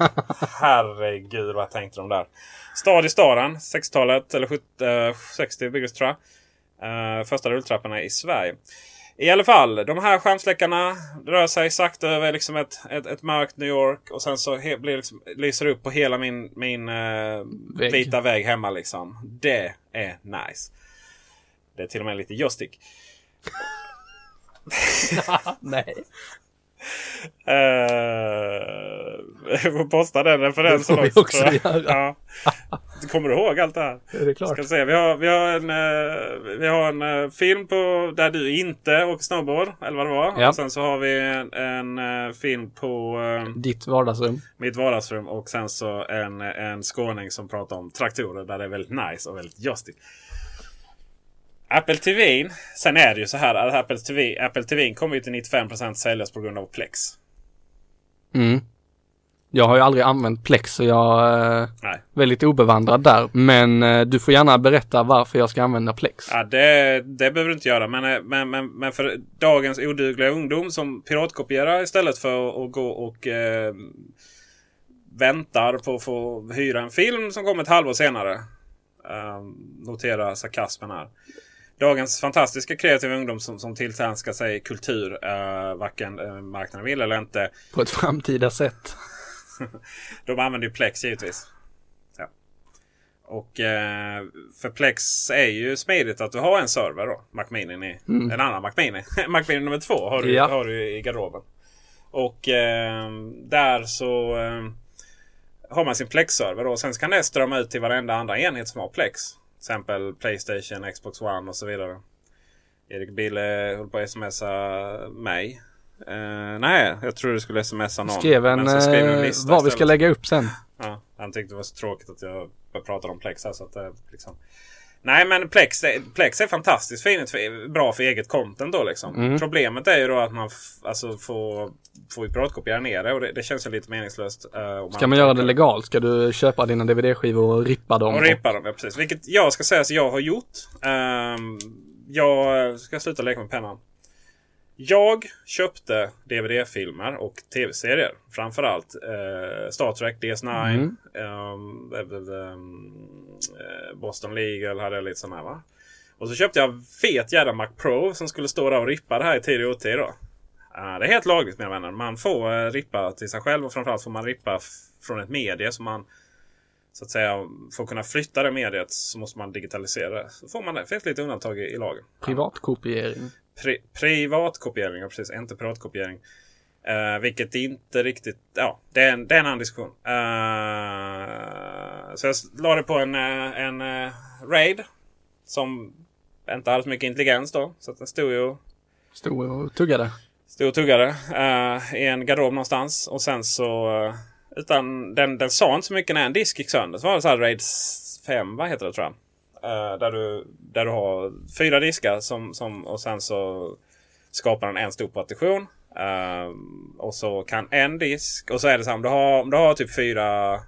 Speaker 3: Herregud vad tänkte de där. Stad i staden. 60-talet eller 70, eh, 60 byggdes tror jag. Eh, första rulltrapporna i Sverige. I alla fall, de här skärmsläckarna rör sig sakta över liksom ett, ett, ett mörkt New York. Och sen så he, blir liksom, lyser upp på hela min, min eh,
Speaker 4: Vägg.
Speaker 3: vita vägg hemma. Liksom. Det är nice. Det är till och med lite joystick.
Speaker 4: Nej.
Speaker 3: Uh, vi får posta den referensen
Speaker 4: Det får
Speaker 3: också.
Speaker 4: också
Speaker 3: jag. Ja. Kommer du ihåg allt det här?
Speaker 4: Är det klart?
Speaker 3: Ska se, vi har, vi har en, eh, vi har en eh, film på där du inte åker snowboard. Eller vad det var.
Speaker 4: Ja.
Speaker 3: Och sen så har vi en, en film på
Speaker 4: Ditt vardagsrum.
Speaker 3: mitt vardagsrum. Och sen så en, en skåning som pratar om traktorer. Där det är väldigt nice och väldigt joystick. Apple TV. Sen är det ju så här att Apple TV, Apple TV kommer ju till 95% säljas på grund av Plex.
Speaker 4: Mm. Jag har ju aldrig använt Plex så jag är
Speaker 3: Nej.
Speaker 4: väldigt obevandrad där. Men eh, du får gärna berätta varför jag ska använda Plex.
Speaker 3: Ja, det, det behöver du inte göra. Men, eh, men, men, men för dagens odugliga ungdom som piratkopierar istället för att gå och eh, väntar på att få hyra en film som kommer ett halvår senare. Eh, notera sarkasmen här. Dagens fantastiska kreativa ungdom som, som tilltänskar sig kultur, eh, varken eh, marknaden vill eller inte.
Speaker 4: På ett framtida sätt.
Speaker 3: De använder ju Plex givetvis. Ja. Och eh, för Plex är ju smidigt att du har en server då. Mac Mini i, En annan Mac Mini. Mac Mini nummer två har du,
Speaker 4: Ja.
Speaker 3: har du i garderoben. Och eh, där så har man sin Plex-server då. Sen kan det strömma ut till varenda andra enhet som har Plex. Till exempel Playstation, Xbox One och så vidare. Erik Bille höll på att smsa mig. Eh, nej, jag tror du skulle smsa någon.
Speaker 4: Skrev en,
Speaker 3: Men skrev en
Speaker 4: eh,
Speaker 3: lista
Speaker 4: vad vi ska lägga upp sen.
Speaker 3: Ja, han tyckte det var så tråkigt att jag pratade om Plex här. Så att, det liksom... Nej men Plex, Plex är fantastiskt fint, bra för eget content då liksom.
Speaker 4: Mm.
Speaker 3: Problemet är ju då att man alltså, får, får ju piratkopiera ner det och det, det känns ju lite meningslöst. eh, om
Speaker 4: Ska man göra det legalt? Ska du köpa dina DVD-skivor och rippa dem?
Speaker 3: Och rippa dem, ja precis. Vilket jag ska säga att jag har gjort. Ehm, jag ska sluta leka med pennan. Jag köpte DVD-filmer och tv-serier. Framförallt eh, Star Trek, DS9,
Speaker 4: Mm.
Speaker 3: ehm, eh, eh, eh, Boston Legal hade jag lite sådana här va. Och så köpte jag fet jävla Mac Pro som skulle stå där och rippa det här i tid och otid då. Eh, det är helt lagligt mina vänner. Man får uh, rippa till sig själv och framförallt får man rippa från ett medie som man så att säga, för att kunna flytta det mediet så måste man digitalisera det. Så får man det. finns lite undantag i, i lagen.
Speaker 4: Privatkopiering.
Speaker 3: Pri privatkopiering, ja, precis. Inte piratkopiering. Uh, vilket inte riktigt... Ja, det är en, det är en annan diskussion. Uh, så jag la det på en, en uh, Raid. Som inte hade så mycket intelligens då. Så att den stod ju...
Speaker 4: Stod och tuggade.
Speaker 3: Stod och tuggade uh, i en garderob någonstans. Och sen så... Utan den, den sa inte så mycket när en disk gick sönder. Så var det så här Raid 5, vad heter det tror jag. Uh, där, du, där du har fyra diskar som, som, och sen så skapar den en stor partition. Uh, och så kan en disk och så är det så här om du har, om du har typ fyra...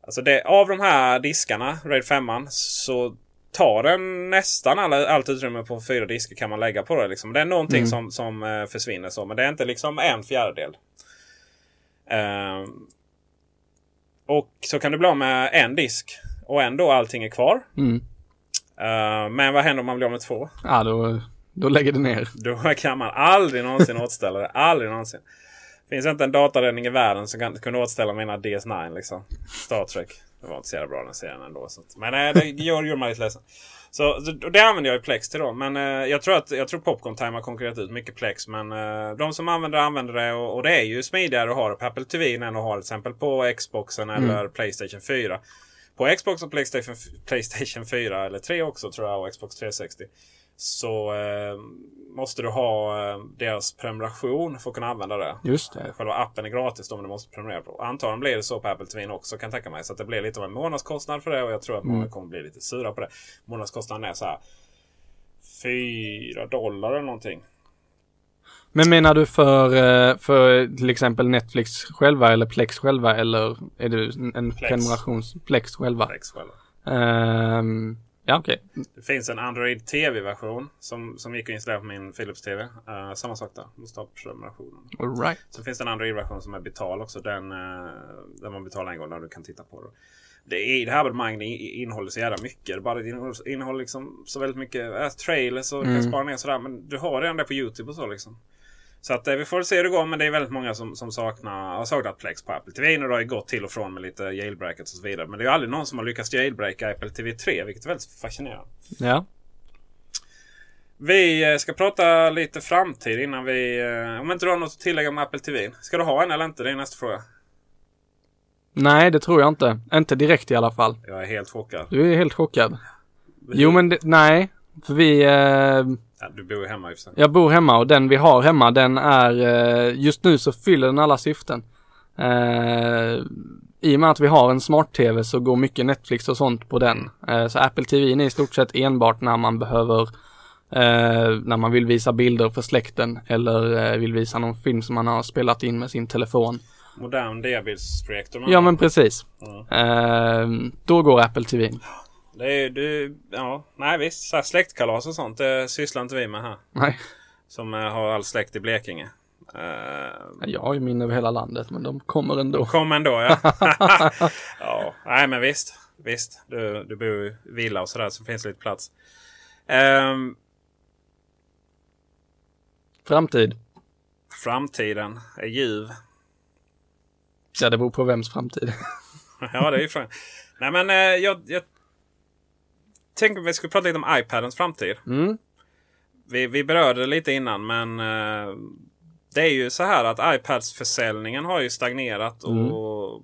Speaker 3: Alltså det, av de här diskarna, Raid 5 så tar den nästan alla, allt utrymme på fyra diskar kan man lägga på det. Liksom. Det är någonting mm. som, som uh, försvinner så. Men det är inte liksom en fjärdedel. Uh, och så kan du bli av med en disk. Och ändå allting är kvar.
Speaker 4: Mm.
Speaker 3: Uh, men vad händer om man blir av med två?
Speaker 4: Ja, då, då lägger det ner.
Speaker 3: Då kan man aldrig någonsin återställa det. Aldrig någonsin. Finns inte en dataräddning i världen som kan kunna återställa mina DS9 liksom. Star Trek. Det var inte så jävla bra den serien ändå. Så. Men äh, det gör, mig lite ledsen. Så det använder jag i Plex till då. Men eh, jag tror att jag tror Popcorn Time har konkurrerat ut mycket Plex. Men eh, de som använder använder det. Och, och, det är ju smidigare att ha det på Apple TV än att ha det till exempel på Xboxen mm. eller Playstation 4. På Xbox och Playstation, Playstation 4 eller 3 också tror jag och Xbox 360. Så eh, måste du ha eh, deras prenumeration för att kunna använda det.
Speaker 4: Just det.
Speaker 3: Själva appen är gratis då men du måste prenumerera på. Antagligen blir det så på Apple TV också kan jag tänka mig. Så att det blir lite av en månadskostnad för det och jag tror att många mm. kommer bli lite sura på det. Månadskostnaden är så här 4 dollar eller någonting.
Speaker 4: Men menar du för, eh, för till exempel Netflix själva eller Plex själva eller är det en Plex. prenumerations Plex själva?
Speaker 3: Plex själva.
Speaker 4: Um, ja, okej. Okay.
Speaker 3: Det finns en Android TV-version som, som gick att installera på min Philips TV. Uh, samma sak där. Måste ha prenumerationen.
Speaker 4: All right.
Speaker 3: Sen finns det en Android-version som är betal också. Den, uh, där man betalar en gång när du kan titta på det. Det, är, det här abonnemanget innehåller så jävla mycket. Bara det innehåller, innehåller liksom så väldigt mycket äh, trailers och mm. kan spara ner sådär. Men du har redan det på YouTube och så liksom. Så att eh, vi får se hur det går. Men det är väldigt många som, som saknar, har saknat Plex på Apple TV. Det har ju gått till och från med lite jailbreakets och så vidare. Men det är ju aldrig någon som har lyckats jailbreaka Apple TV 3. Vilket är väldigt fascinerande.
Speaker 4: Ja.
Speaker 3: Vi eh, ska prata lite framtid innan vi... Eh, om inte du har något att tillägga om Apple TV. Ska du ha en eller inte? Det är nästa fråga.
Speaker 4: Nej, det tror jag inte. Inte direkt i alla fall.
Speaker 3: Jag är helt chockad.
Speaker 4: Du är helt chockad. Jo, men det, nej. För vi... Eh,
Speaker 3: Ja, du bor ju hemma i
Speaker 4: Jag bor hemma och den vi har hemma den är, eh, just nu så fyller den alla syften. Eh, I och med att vi har en smart-tv så går mycket Netflix och sånt på den. Eh, så Apple TV är i stort sett enbart när man behöver eh, när man vill visa bilder för släkten eller vill visa någon film som man har spelat in med sin telefon.
Speaker 3: Modern diabildsprojektor.
Speaker 4: Ja men precis. Mm. Då går Apple TV.
Speaker 3: Det är du, ja, nej visst. Så släktkalas och sånt det sysslar inte vi med här.
Speaker 4: Nej.
Speaker 3: Som uh, har all släkt i Blekinge. Uh,
Speaker 4: jag har ju min över hela landet men de kommer ändå.
Speaker 3: De kommer ändå ja. ja, nej men visst. Visst, du, du bor i villa och sådär så finns det lite plats. Um,
Speaker 4: Framtid.
Speaker 3: Framtiden är ljuv.
Speaker 4: Ja, det beror på vems framtid.
Speaker 3: ja, det är ju frågan. Nej, men eh, jag, jag tänkte att vi skulle prata lite om iPadens framtid.
Speaker 4: Mm.
Speaker 3: Vi, vi berörde det lite innan men uh, det är ju så här att iPads försäljningen har ju stagnerat. Mm. och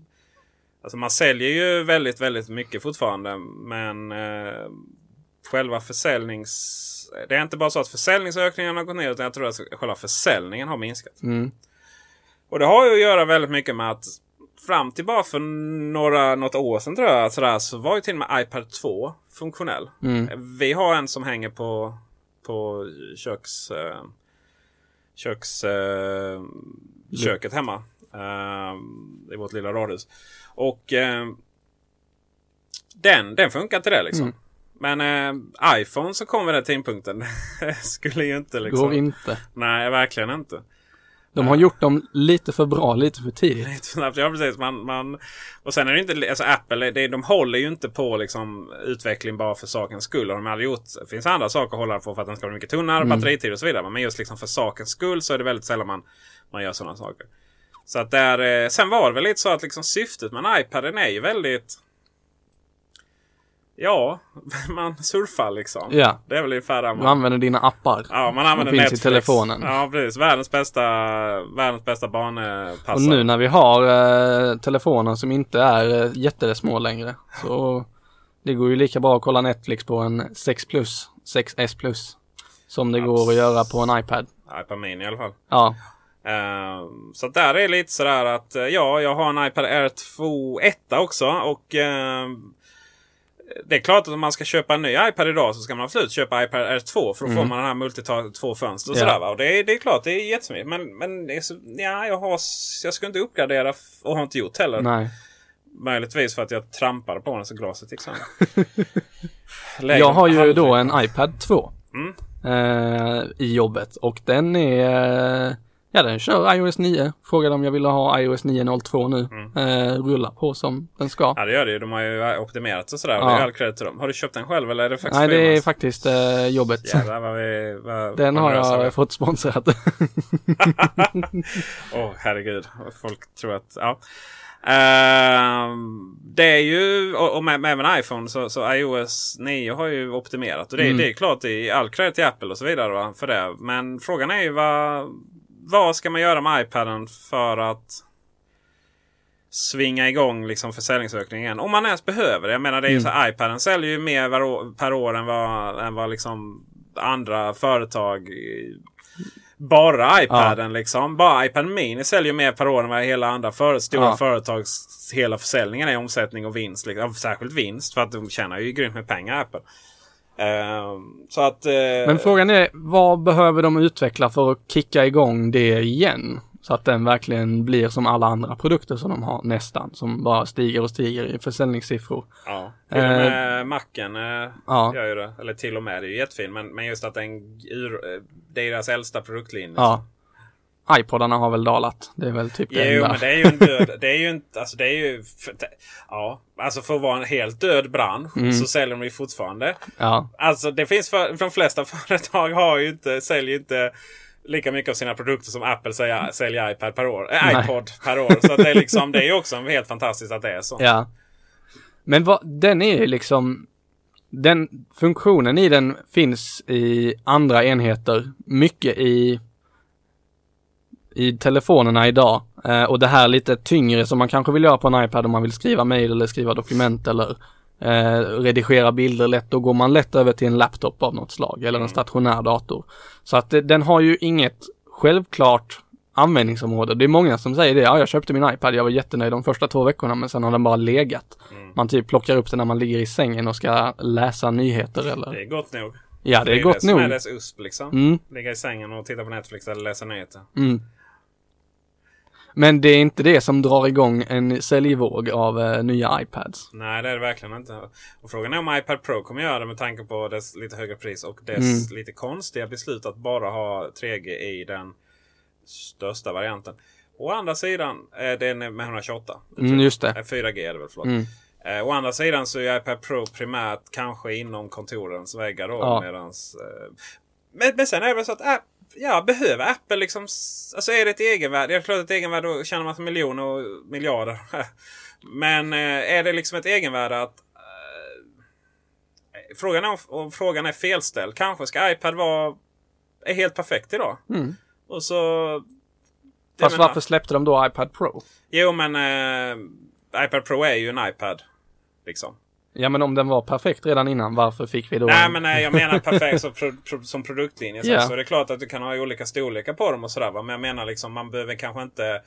Speaker 3: Alltså man säljer ju väldigt, väldigt mycket fortfarande. Men uh, själva försäljnings... Det är inte bara så att försäljningsökningen har gått ner utan jag tror att själva försäljningen har minskat.
Speaker 4: Mm.
Speaker 3: Och det har ju att göra väldigt mycket med att fram till bara för några, något år sedan tror jag sådär, så var ju till och med iPad 2 funktionell.
Speaker 4: Mm.
Speaker 3: Vi har en som hänger på, på köks, uh, köks, uh, köket hemma. I vårt lilla radhus. Och den, den funkar till det liksom. Mm. Men iPhone så kom vid den tidpunkten. skulle ju inte liksom.
Speaker 4: Går inte.
Speaker 3: Nej, verkligen inte.
Speaker 4: De har gjort dem lite för bra, lite för tidigt.
Speaker 3: Lite för snabbt, ja precis. Man, man, och sen är det inte, alltså Apple, det, de håller ju inte på liksom utveckling bara för sakens skull. Och de har gjort, det finns andra saker att hålla på för att den ska bli mycket tunnare, mm. batteritid och så vidare. Men just liksom för sakens skull så är det väldigt sällan man, man gör sådana saker. Så att där, eh, sen var det väl lite så att liksom syftet med iPaden är ju väldigt Ja, man surfar liksom.
Speaker 4: Ja.
Speaker 3: Det är väl ungefär där
Speaker 4: Du
Speaker 3: man...
Speaker 4: använder dina appar.
Speaker 3: Ja, man använder
Speaker 4: finns
Speaker 3: Netflix.
Speaker 4: i telefonen.
Speaker 3: Ja, precis. Världens bästa, världens bästa barnpassare.
Speaker 4: Och nu när vi har eh, telefoner som inte är eh, jättesmå längre. Så det går ju lika bra att kolla Netflix på en 6 plus, 6S plus. Som det går att göra på en iPad.
Speaker 3: iPad Mini i alla fall.
Speaker 4: Ja,
Speaker 3: Eh, så där är lite sådär att eh, ja, jag har en iPad Air 2 1 också. Och eh, det är klart att om man ska köpa en ny iPad idag så ska man absolut köpa iPad Air 2. För då får man den här multitask två fönster och
Speaker 4: Mm. Ja.
Speaker 3: sådär. Va? Och det är, det är klart, det är jättesmidigt. Men, men så, ja, jag, har, jag ska inte uppgradera och har inte gjort heller.
Speaker 4: nej.
Speaker 3: Möjligtvis för att jag trampade på den så glaset gick sönder.
Speaker 4: Jag har ju
Speaker 3: halvlek.
Speaker 4: då en iPad 2.
Speaker 3: Mm.
Speaker 4: Eh, I jobbet och den är Ja den kör iOS 9. Frågade om jag ville ha iOS 9.02 nu. Eh, rullar på som den ska.
Speaker 3: Mm. Ja det gör det ju. De har ju optimerat och sådär.
Speaker 4: Ja.
Speaker 3: det är all credit till dem. Har du köpt den själv eller är det faktiskt
Speaker 4: Nej det är faktiskt eh, jobbet.
Speaker 3: Jävlar vad vi... Vad,
Speaker 4: Den har jag fått sponsrat.
Speaker 3: Åh herregud. Folk tror att... Ja. Ehm, det är ju, och, och med, med även iPhone så, så iOS 9 har ju optimerat. Och det,
Speaker 4: Mm.
Speaker 3: det är klart, är all credit till Apple och så vidare va, för det. Men frågan är ju vad, vad ska man göra med iPaden för att svinga igång liksom försäljningsökningen. Om man ens behöver det. Jag menar det är ju
Speaker 4: Mm.
Speaker 3: så här, iPaden säljer ju mer per år än vad, än vad liksom andra företag bara iPaden liksom. Bara iPad Mini säljer mer per år än vad hela andra för, stora
Speaker 4: Ja.
Speaker 3: företags hela försäljningen är omsättning och vinst. Liksom. Ja, Särskilt vinst för att de tjänar ju grymt med pengar Apple. Ehm, så att... eh,
Speaker 4: Men frågan är vad behöver de utveckla för att kicka igång det igen? Så att den verkligen blir som alla andra produkter som de har nästan. Som bara stiger och stiger i försäljningssiffror.
Speaker 3: Ja, till och
Speaker 4: Eh,
Speaker 3: med Macen eh,
Speaker 4: ja.
Speaker 3: gör ju det. Eller till och med, det är ju jättefin. Men, men just att den, eh, det är deras äldsta produktlinje.
Speaker 4: Ja. iPodarna har väl dalat. Det är väl typ det
Speaker 3: Jo,
Speaker 4: enda.
Speaker 3: men det är ju en död. Det är ju inte, alltså det är ju... För, ja, alltså för att vara en helt död bransch
Speaker 4: Mm.
Speaker 3: så säljer de ju fortfarande.
Speaker 4: Ja.
Speaker 3: Alltså det finns för, de flesta företag har ju inte, säljer inte lika mycket av sina produkter som Apple säljer, säljer iPad per år, äh,
Speaker 4: Nej.
Speaker 3: iPod per år. Så det är liksom, det är ju också helt fantastiskt att det är så.
Speaker 4: Ja. Men vad, den är ju liksom, den funktionen i den finns i andra enheter, mycket i i telefonerna idag. Eh, och det här lite tyngre som man kanske vill göra på en iPad om man vill skriva mejl eller skriva dokument eller eh, redigera bilder lätt. Då går man lätt över till en laptop av något slag eller en stationär dator. Så att det, den har ju inget självklart användningsområde. Det är många som säger det. Ja, jag köpte min iPad. Jag var jättenöjd de första två veckorna men sen har den bara legat. Man typ plockar upp den när man ligger i sängen och ska läsa nyheter eller...
Speaker 3: Det är gott nog.
Speaker 4: Ja, det är
Speaker 3: det
Speaker 4: gott
Speaker 3: som
Speaker 4: nog.
Speaker 3: är dess USP liksom.
Speaker 4: Mm.
Speaker 3: Ligga i sängen och titta på Netflix eller läsa nyheter.
Speaker 4: Mm. Men det är inte det som drar igång en säljvåg av eh, nya iPads.
Speaker 3: Nej, det är det verkligen inte. Och frågan är om iPad Pro kommer göra det med tanke på dess lite högre pris och dess
Speaker 4: Mm.
Speaker 3: lite konstiga beslut att bara ha 3G i den största varianten. Å andra sidan, eh, den är med 128.
Speaker 4: Mm, just det.
Speaker 3: Eh, 4G är det väl, förlåt.
Speaker 4: Mm.
Speaker 3: Eh, å andra sidan så är iPad Pro primärt kanske inom kontorens väggar då.
Speaker 4: Ja.
Speaker 3: Medans, eh, men, men sen är det väl så att App, ja, behöver Apple liksom... Alltså är det ett egenvärde? Jag klart ett egenvärde då tjänar man miljoner och miljarder. men eh, är det liksom ett egenvärde att... Eh, frågan, är om, om frågan är felställd. Kanske ska iPad vara... Är helt perfekt idag.
Speaker 4: Mm.
Speaker 3: Och så...
Speaker 4: Fast
Speaker 3: menar-
Speaker 4: varför släppte de då iPad Pro?
Speaker 3: Jo men eh, iPad Pro är ju en iPad. Liksom.
Speaker 4: Ja men om den var perfekt redan innan, varför fick vi då
Speaker 3: Nej
Speaker 4: en...
Speaker 3: men nej, jag menar perfekt som, pro, pro, som produktlinje. Så,
Speaker 4: Ja.
Speaker 3: så är det klart att du kan ha olika storlekar på dem och sådär. Men jag menar liksom man behöver kanske inte...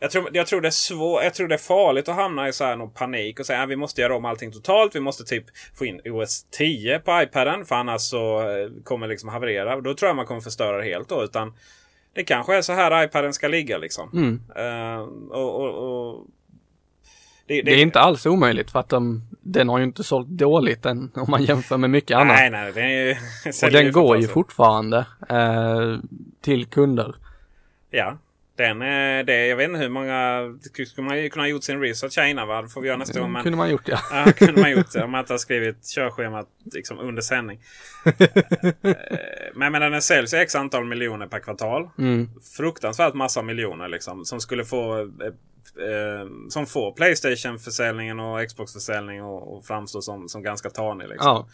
Speaker 3: Jag tror, jag tror det är svårt, jag tror det är farligt att hamna i så här någon panik och säga att vi måste göra om allting totalt. Vi måste typ få in OS 10 på iPaden för annars så eh, kommer det liksom haverera. Då tror jag man kommer förstöra det helt då. Utan det kanske är så här iPaden ska ligga liksom.
Speaker 4: Mm.
Speaker 3: Eh, och, och, och det,
Speaker 4: Det är inte alls omöjligt för att de, den har ju inte sålt dåligt än om man jämför med mycket annat.
Speaker 3: Nej, nej, den ju...
Speaker 4: Och den går ju fortfarande eh, till kunder.
Speaker 3: Ja. Den, är- det, jag vet inte hur många... det Skulle man ju kunna ha gjort sin research här innan va? Det får vi göra nästa gång. Men,
Speaker 4: kunde man gjort ja.
Speaker 3: ja, kunde man gjort det. Om man inte har skrivit körschemat liksom under sändning. Eh, men, men den säljs x antal miljoner per kvartal.
Speaker 4: Mm.
Speaker 3: Fruktansvärt massa miljoner liksom. Som skulle få eh, som får Playstation-försäljningen och Xbox-försäljning och, och framstå som, som ganska tanig. Liksom.
Speaker 4: Ja.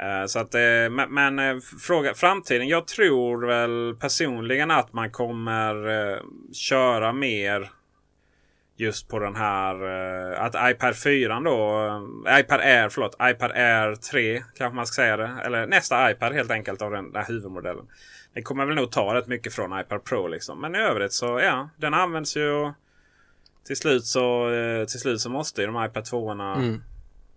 Speaker 3: Eh, så att, eh, men men eh, fråga framtiden. Jag tror väl personligen att man kommer köra mer just på den här att iPad 4 då, iPad Air, förlåt, iPad Air 3 kanske man ska säga det. Eller nästa iPad helt enkelt av den där huvudmodellen. Det kommer väl nog ta rätt mycket från iPad Pro liksom. Men i övrigt så ja, den används ju och till slut så, eh, till slut så måste ju de iPad 2
Speaker 4: Mm.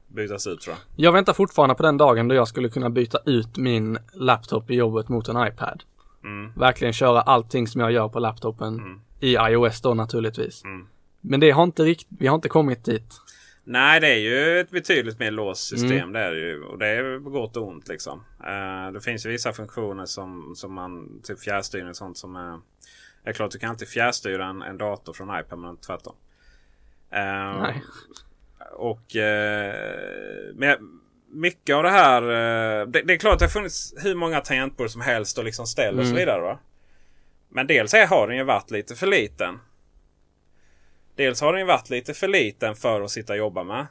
Speaker 3: bytas ut tror jag.
Speaker 4: Jag väntar fortfarande på den dagen då jag skulle kunna byta ut min laptop i jobbet mot en iPad.
Speaker 3: Mm.
Speaker 4: Verkligen köra allting som jag gör på laptopen i iOS då naturligtvis.
Speaker 3: Mm.
Speaker 4: Men det har inte riktigt, vi har inte kommit dit.
Speaker 3: Nej, det är ju ett betydligt mer låst system.
Speaker 4: Mm.
Speaker 3: Det är ju. Och det är på gott och ont liksom. Eh, det finns ju vissa funktioner som, som man, typ fjärrstyrning och sånt som är... Det är klart du kan alltid fjärrstyra en, en dator från iPad men tvärtom. Eh,
Speaker 4: Nej.
Speaker 3: Och... Eh, men mycket av det här... Eh, det, det är klart att det har funnits hur många tangentbord som helst och liksom ställ och så
Speaker 4: Mm.
Speaker 3: vidare. Va? Men dels har den ju varit lite för liten. Dels har den ju varit lite för liten för att sitta och jobba med.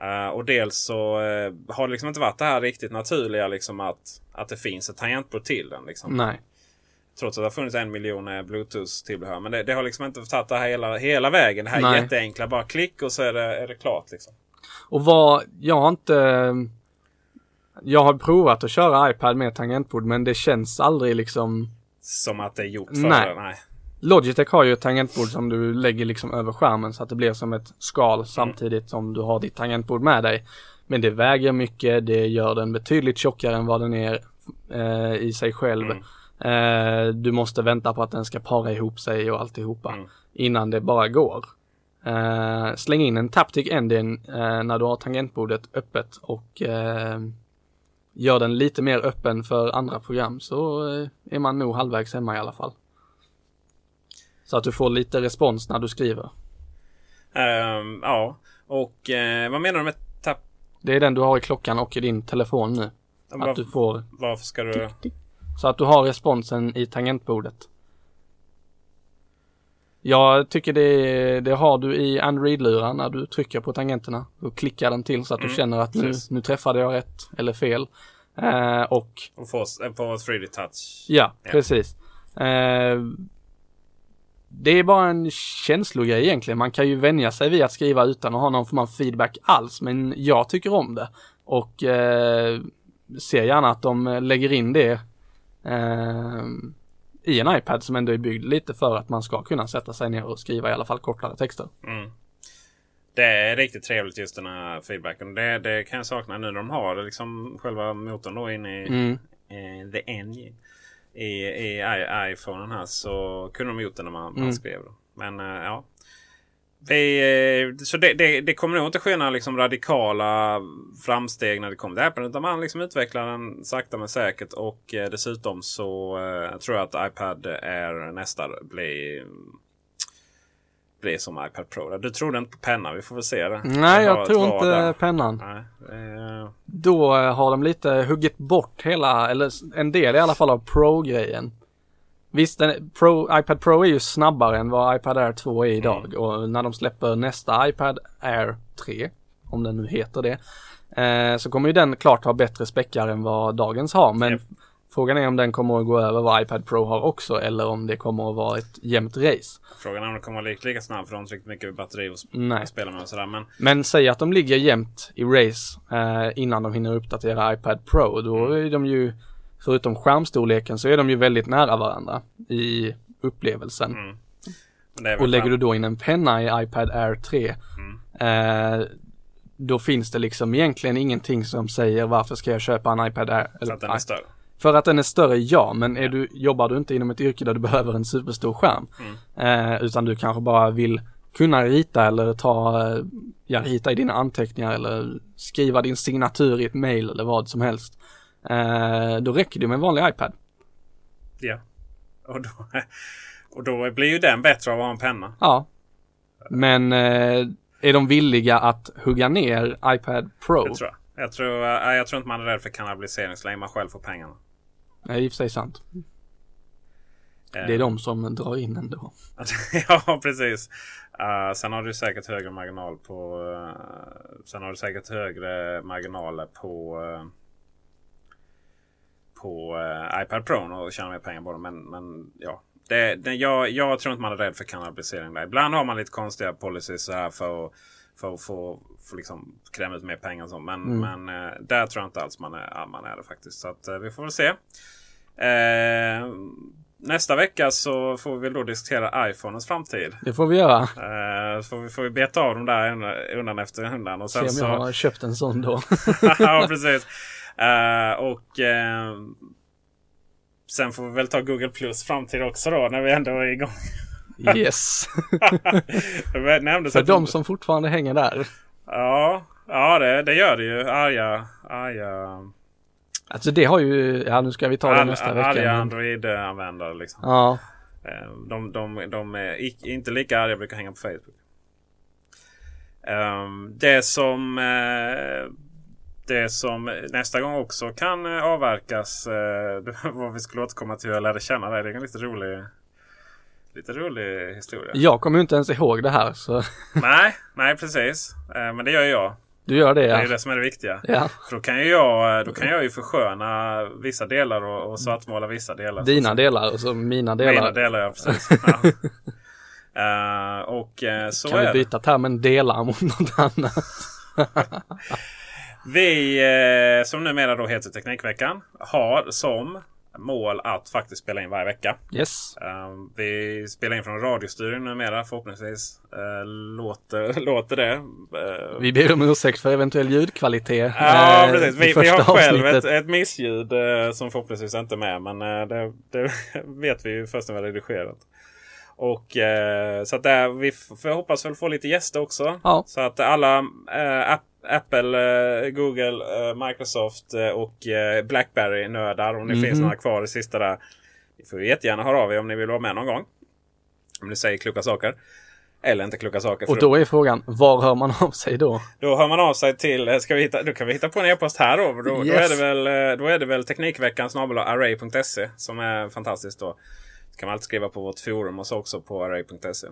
Speaker 3: Eh, och dels så eh, har det liksom inte varit det här riktigt naturliga liksom att, att det finns ett tangentbord till den. Liksom.
Speaker 4: Nej.
Speaker 3: Trots att det har funnits en miljon eh, Bluetooth-tillbehör. Men det, det har liksom inte tagit det här hela, hela vägen. Det här
Speaker 4: Nej.
Speaker 3: jätteenkla. Bara klick och så är det, är det klart. Liksom.
Speaker 4: Och vad, jag har inte, jag har provat att köra iPad med tangentbord men det känns aldrig liksom
Speaker 3: Som att det är gjort för
Speaker 4: Nej.
Speaker 3: det. Nej.
Speaker 4: Logitech har ju ett tangentbord som du lägger liksom över skärmen så att det blir som ett skal samtidigt som du har ditt tangentbord med dig. Men det väger mycket, det gör den betydligt tjockare än vad den är eh, i sig själv. Eh, du måste vänta på att den ska para ihop sig och alltihopa innan det bara går. Eh, släng in en Taptic Engine eh, när du har tangentbordet öppet och eh, gör den lite mer öppen för andra program så eh, är man nog halvvägs hemma i alla fall. Så att du får lite respons när du skriver.
Speaker 3: Ehm, ja, och eh, vad menar du med tapp?
Speaker 4: Det är den du har i klockan och i din telefon nu.
Speaker 3: Var-
Speaker 4: Att du får,
Speaker 3: Varför ska du...
Speaker 4: så att du har responsen i tangentbordet. Jag tycker det, det har du i Android-lurar när du trycker på tangenterna. Då klickar den till så att du
Speaker 3: Mm,
Speaker 4: känner att nu,
Speaker 3: precis.
Speaker 4: nu träffade jag rätt eller fel. Eh, och
Speaker 3: Och få, eh, på 3D touch?
Speaker 4: Ja,
Speaker 3: Ja.
Speaker 4: precis. Eh, det är bara en känslogrej egentligen. Man kan ju vänja sig vid att skriva utan att ha någon form av feedback alls. Men jag tycker om det. Och eh, ser gärna att de lägger in det eh, i en iPad som ändå är byggd lite för att man ska kunna sätta sig ner och skriva i alla fall kortare texter.
Speaker 3: Mm. Det är riktigt trevligt just den här feedbacken. Det, det kan jag sakna nu när de har liksom själva motorn då inne i,
Speaker 4: Mm.
Speaker 3: i the engine. I, i i- iPhonen här så kunde de gjort det när man, man
Speaker 4: Mm.
Speaker 3: skrev. Då. Men eh, ja. Vi, eh, så det, det, det kommer nog inte ske några liksom radikala framsteg när det kommer till Apple. Utan man liksom utvecklar den sakta men säkert. Och eh, dessutom så eh, tror jag att iPad Air nästa blir blir som iPad Pro. Du trodde inte på pennan. Vi får väl se det.
Speaker 4: Nej, jag tror inte
Speaker 3: där.
Speaker 4: pennan.
Speaker 3: Nej, eh,
Speaker 4: Då har de lite huggit bort hela, eller en del i alla fall av Pro-grejen. Visst, den, Pro, iPad Pro är ju snabbare än vad iPad Air 2 är idag och när de släpper nästa iPad Air 3, om den nu heter det, eh, så kommer ju den klart ha bättre späckar än vad dagens har. Men
Speaker 3: Japp.
Speaker 4: frågan är om den kommer att gå över vad iPad Pro har också eller om det kommer att vara ett jämnt race.
Speaker 3: frågan är om det kommer att vara lika, snabb. För de har inte riktigt mycket batteri att
Speaker 4: Nej.
Speaker 3: spela med och sådär. Men
Speaker 4: Men säg att de ligger jämnt i race eh, innan de hinner uppdatera iPad Pro. Då är de ju, förutom skärmstorleken så är de ju väldigt nära varandra i upplevelsen.
Speaker 3: väl
Speaker 4: Och lägger du då in en penna i iPad Air 3 eh, då finns det liksom egentligen ingenting som säger varför ska jag köpa en iPad Air?
Speaker 3: Så att den är större.
Speaker 4: För att den är större, ja, men är du, jobbar du inte inom ett yrke där du behöver en superstor skärm, eh, utan du kanske bara vill kunna rita eller ta, ja, rita i dina anteckningar eller skriva din signatur i ett mail eller vad som helst. Eh, då räcker det med en vanlig iPad.
Speaker 3: Ja. Och då, och då blir ju den bättre av att ha en penna.
Speaker 4: Ja. Men eh, är de villiga att hugga ner iPad Pro?
Speaker 3: Det tror jag. Jag tror, äh, jag tror inte man är rädd för kannibalisering så länge man själv får pengarna.
Speaker 4: Det är i och för sig sant. Det är de som drar in ändå.
Speaker 3: ja, precis. Uh, sen har du säkert högre marginal på... Uh, sen har du säkert högre marginaler på... Uh, på iPad Pro och tjäna mer pengar på dem. Men, men ja, det, det, jag, jag tror inte man är rädd för kannibalisering där. Ibland har man lite konstiga policies så här för att för att få, få liksom kräma ut mer pengar. Och så. Men, mm. men eh, där tror jag inte alls man är, man är det faktiskt. Så att, eh, vi får väl se. Eh, nästa vecka så får vi väl då diskutera iPhonens framtid.
Speaker 4: Det får vi göra.
Speaker 3: Eh, får, vi, får vi beta av dem där undan efter undan. Och
Speaker 4: sen Se om jag har köpt en sån då.
Speaker 3: ja, precis. Eh, och eh, sen får vi väl ta Google Plus framtid också då när vi ändå är igång.
Speaker 4: Yes. För de som fortfarande hänger där.
Speaker 3: Ja, ja det, det gör det ju. Arga, arga.
Speaker 4: Alltså det har ju, ja nu ska vi ta det All, nästa vecka.
Speaker 3: Arga Android-användare liksom.
Speaker 4: Ja.
Speaker 3: Eh, de, de, de är inte lika arga brukar hänga på Facebook. Um, det som uh, det som nästa gång också kan uh, avverkas. Uh, vad vi skulle återkomma till hur jag lärde känna dig. Det är en lite rolig Lite rolig historia.
Speaker 4: Jag kommer inte ens ihåg det här så.
Speaker 3: nej, nej precis. Eh, men det gör jag.
Speaker 4: Du gör det ja.
Speaker 3: Det är det som är det viktiga.
Speaker 4: Ja.
Speaker 3: För då kan ju jag, då kan jag ju försköna vissa delar och, och svartmåla vissa delar.
Speaker 4: Dina delar och så mina delar.
Speaker 3: Mina delar ja, precis. Ja. Uh, och uh, så
Speaker 4: kan
Speaker 3: är
Speaker 4: vi byta termen delar mot något annat?
Speaker 3: Vi uh, som numera då heter Teknikveckan har som mål att faktiskt spela in varje vecka.
Speaker 4: Yes.
Speaker 3: Um, vi spelar in från radiostudion numera förhoppningsvis. Uh, låter, låter det. Uh,
Speaker 4: vi ber om ursäkt för eventuell ljudkvalitet.
Speaker 3: Ja, uh, precis. Vi, vi har själv ett, ett missljud som förhoppningsvis inte är med. Men det, det, vet vi ju först när vi har redigerat. Och så att där, vi får hoppas väl få lite gäster också.
Speaker 4: Ja.
Speaker 3: Så att alla äh, Apple, eh, Google, eh, Microsoft eh, och Blackberry-nördar. Om det mm. finns några kvar i sista där. Ni får jättegärna höra av er om ni vill vara med någon gång. Om ni säger kloka saker. Eller inte kloka saker.
Speaker 4: Och då är frågan, var hör man av sig då?
Speaker 3: Då hör man av sig till, ska vi hitta, då kan vi hitta på en e-post här då. Då, yes. då, är det väl, då är det väl Teknikveckan array.se som är fantastiskt då. Kan man alltid skriva på vårt forum och så också på array.se.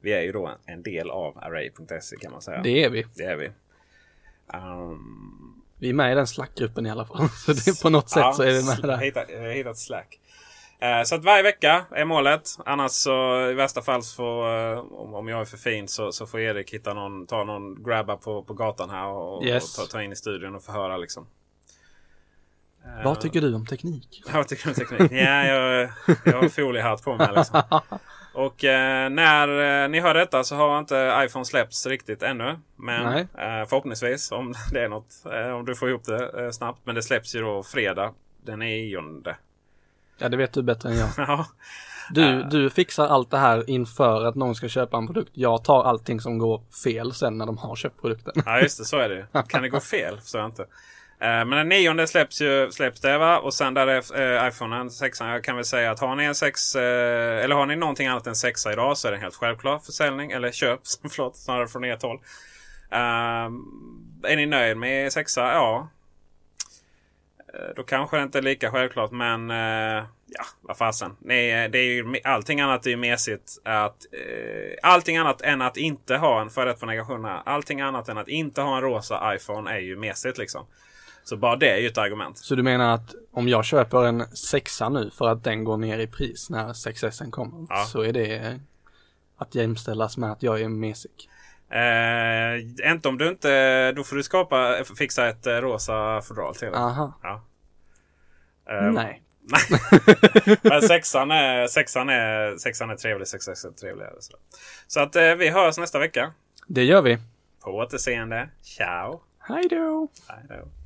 Speaker 3: Vi är ju då en del av array.se kan man säga.
Speaker 4: Det är vi.
Speaker 3: Det är vi. Um,
Speaker 4: vi är med i den Slack-gruppen i alla fall. Så det, på något sätt ja, så är vi med där.
Speaker 3: Har hittat Slack. Uh, så att varje vecka är målet. Annars så i värsta fall så får, uh, om jag är för fin så, så får Erik hitta någon, ta någon grabba på, på gatan här och, yes. och ta, ta, in i studion och förhöra liksom.
Speaker 4: Vad tycker du om teknik?
Speaker 3: Vad tycker du om teknik? ja, jag, jag har foliehatt på mig liksom. Och eh, när eh, ni hör detta så har inte iPhone släppts riktigt ännu. Men eh, förhoppningsvis om det är något. Eh, om du får ihop det eh, snabbt. Men det släpps ju då fredag den nionde.
Speaker 4: Ja det vet du bättre än jag.
Speaker 3: ja.
Speaker 4: Du, eh. du fixar allt det här inför att någon ska köpa en produkt. Jag tar allting som går fel sen när de har köpt produkten.
Speaker 3: ja just det, så är det Kan det gå fel? Så jag inte. Eh, men den nionde släpps ju släpps det va? Och sen där är eh, iPhone 6. Jag kan väl säga att har ni en 6 eh, eller har ni någonting annat än 6 idag så är det en helt självklar försäljning. Eller köp, förlåt, snarare från ert håll. Uh, är ni nöjd med 6 Ja. Uh, då kanske det inte är lika självklart men uh, ja, vad fasen. Nej, det är ju, allting annat är ju mesigt. Att, allting annat än att inte ha en, förrätt på negationerna. Allting annat än att inte ha en rosa iPhone är ju mesigt liksom. Så bara det är ju ett argument.
Speaker 4: Så du menar att om jag köper en sexa nu för att den går ner i pris när 6S kommer. Ja. Så är det att jämställas med att jag är mesig.
Speaker 3: Eh, inte om du inte, då får du skapa, fixa ett eh, rosa fodral till det.
Speaker 4: Aha.
Speaker 3: Ja.
Speaker 4: Eh, Nej.
Speaker 3: Men sexan är, sexan är, sexan är trevlig, sexan är trevlig. Så, så att eh, vi hörs nästa vecka.
Speaker 4: Det gör vi.
Speaker 3: På återseende. Ciao!
Speaker 4: Hej då!
Speaker 3: Hej då!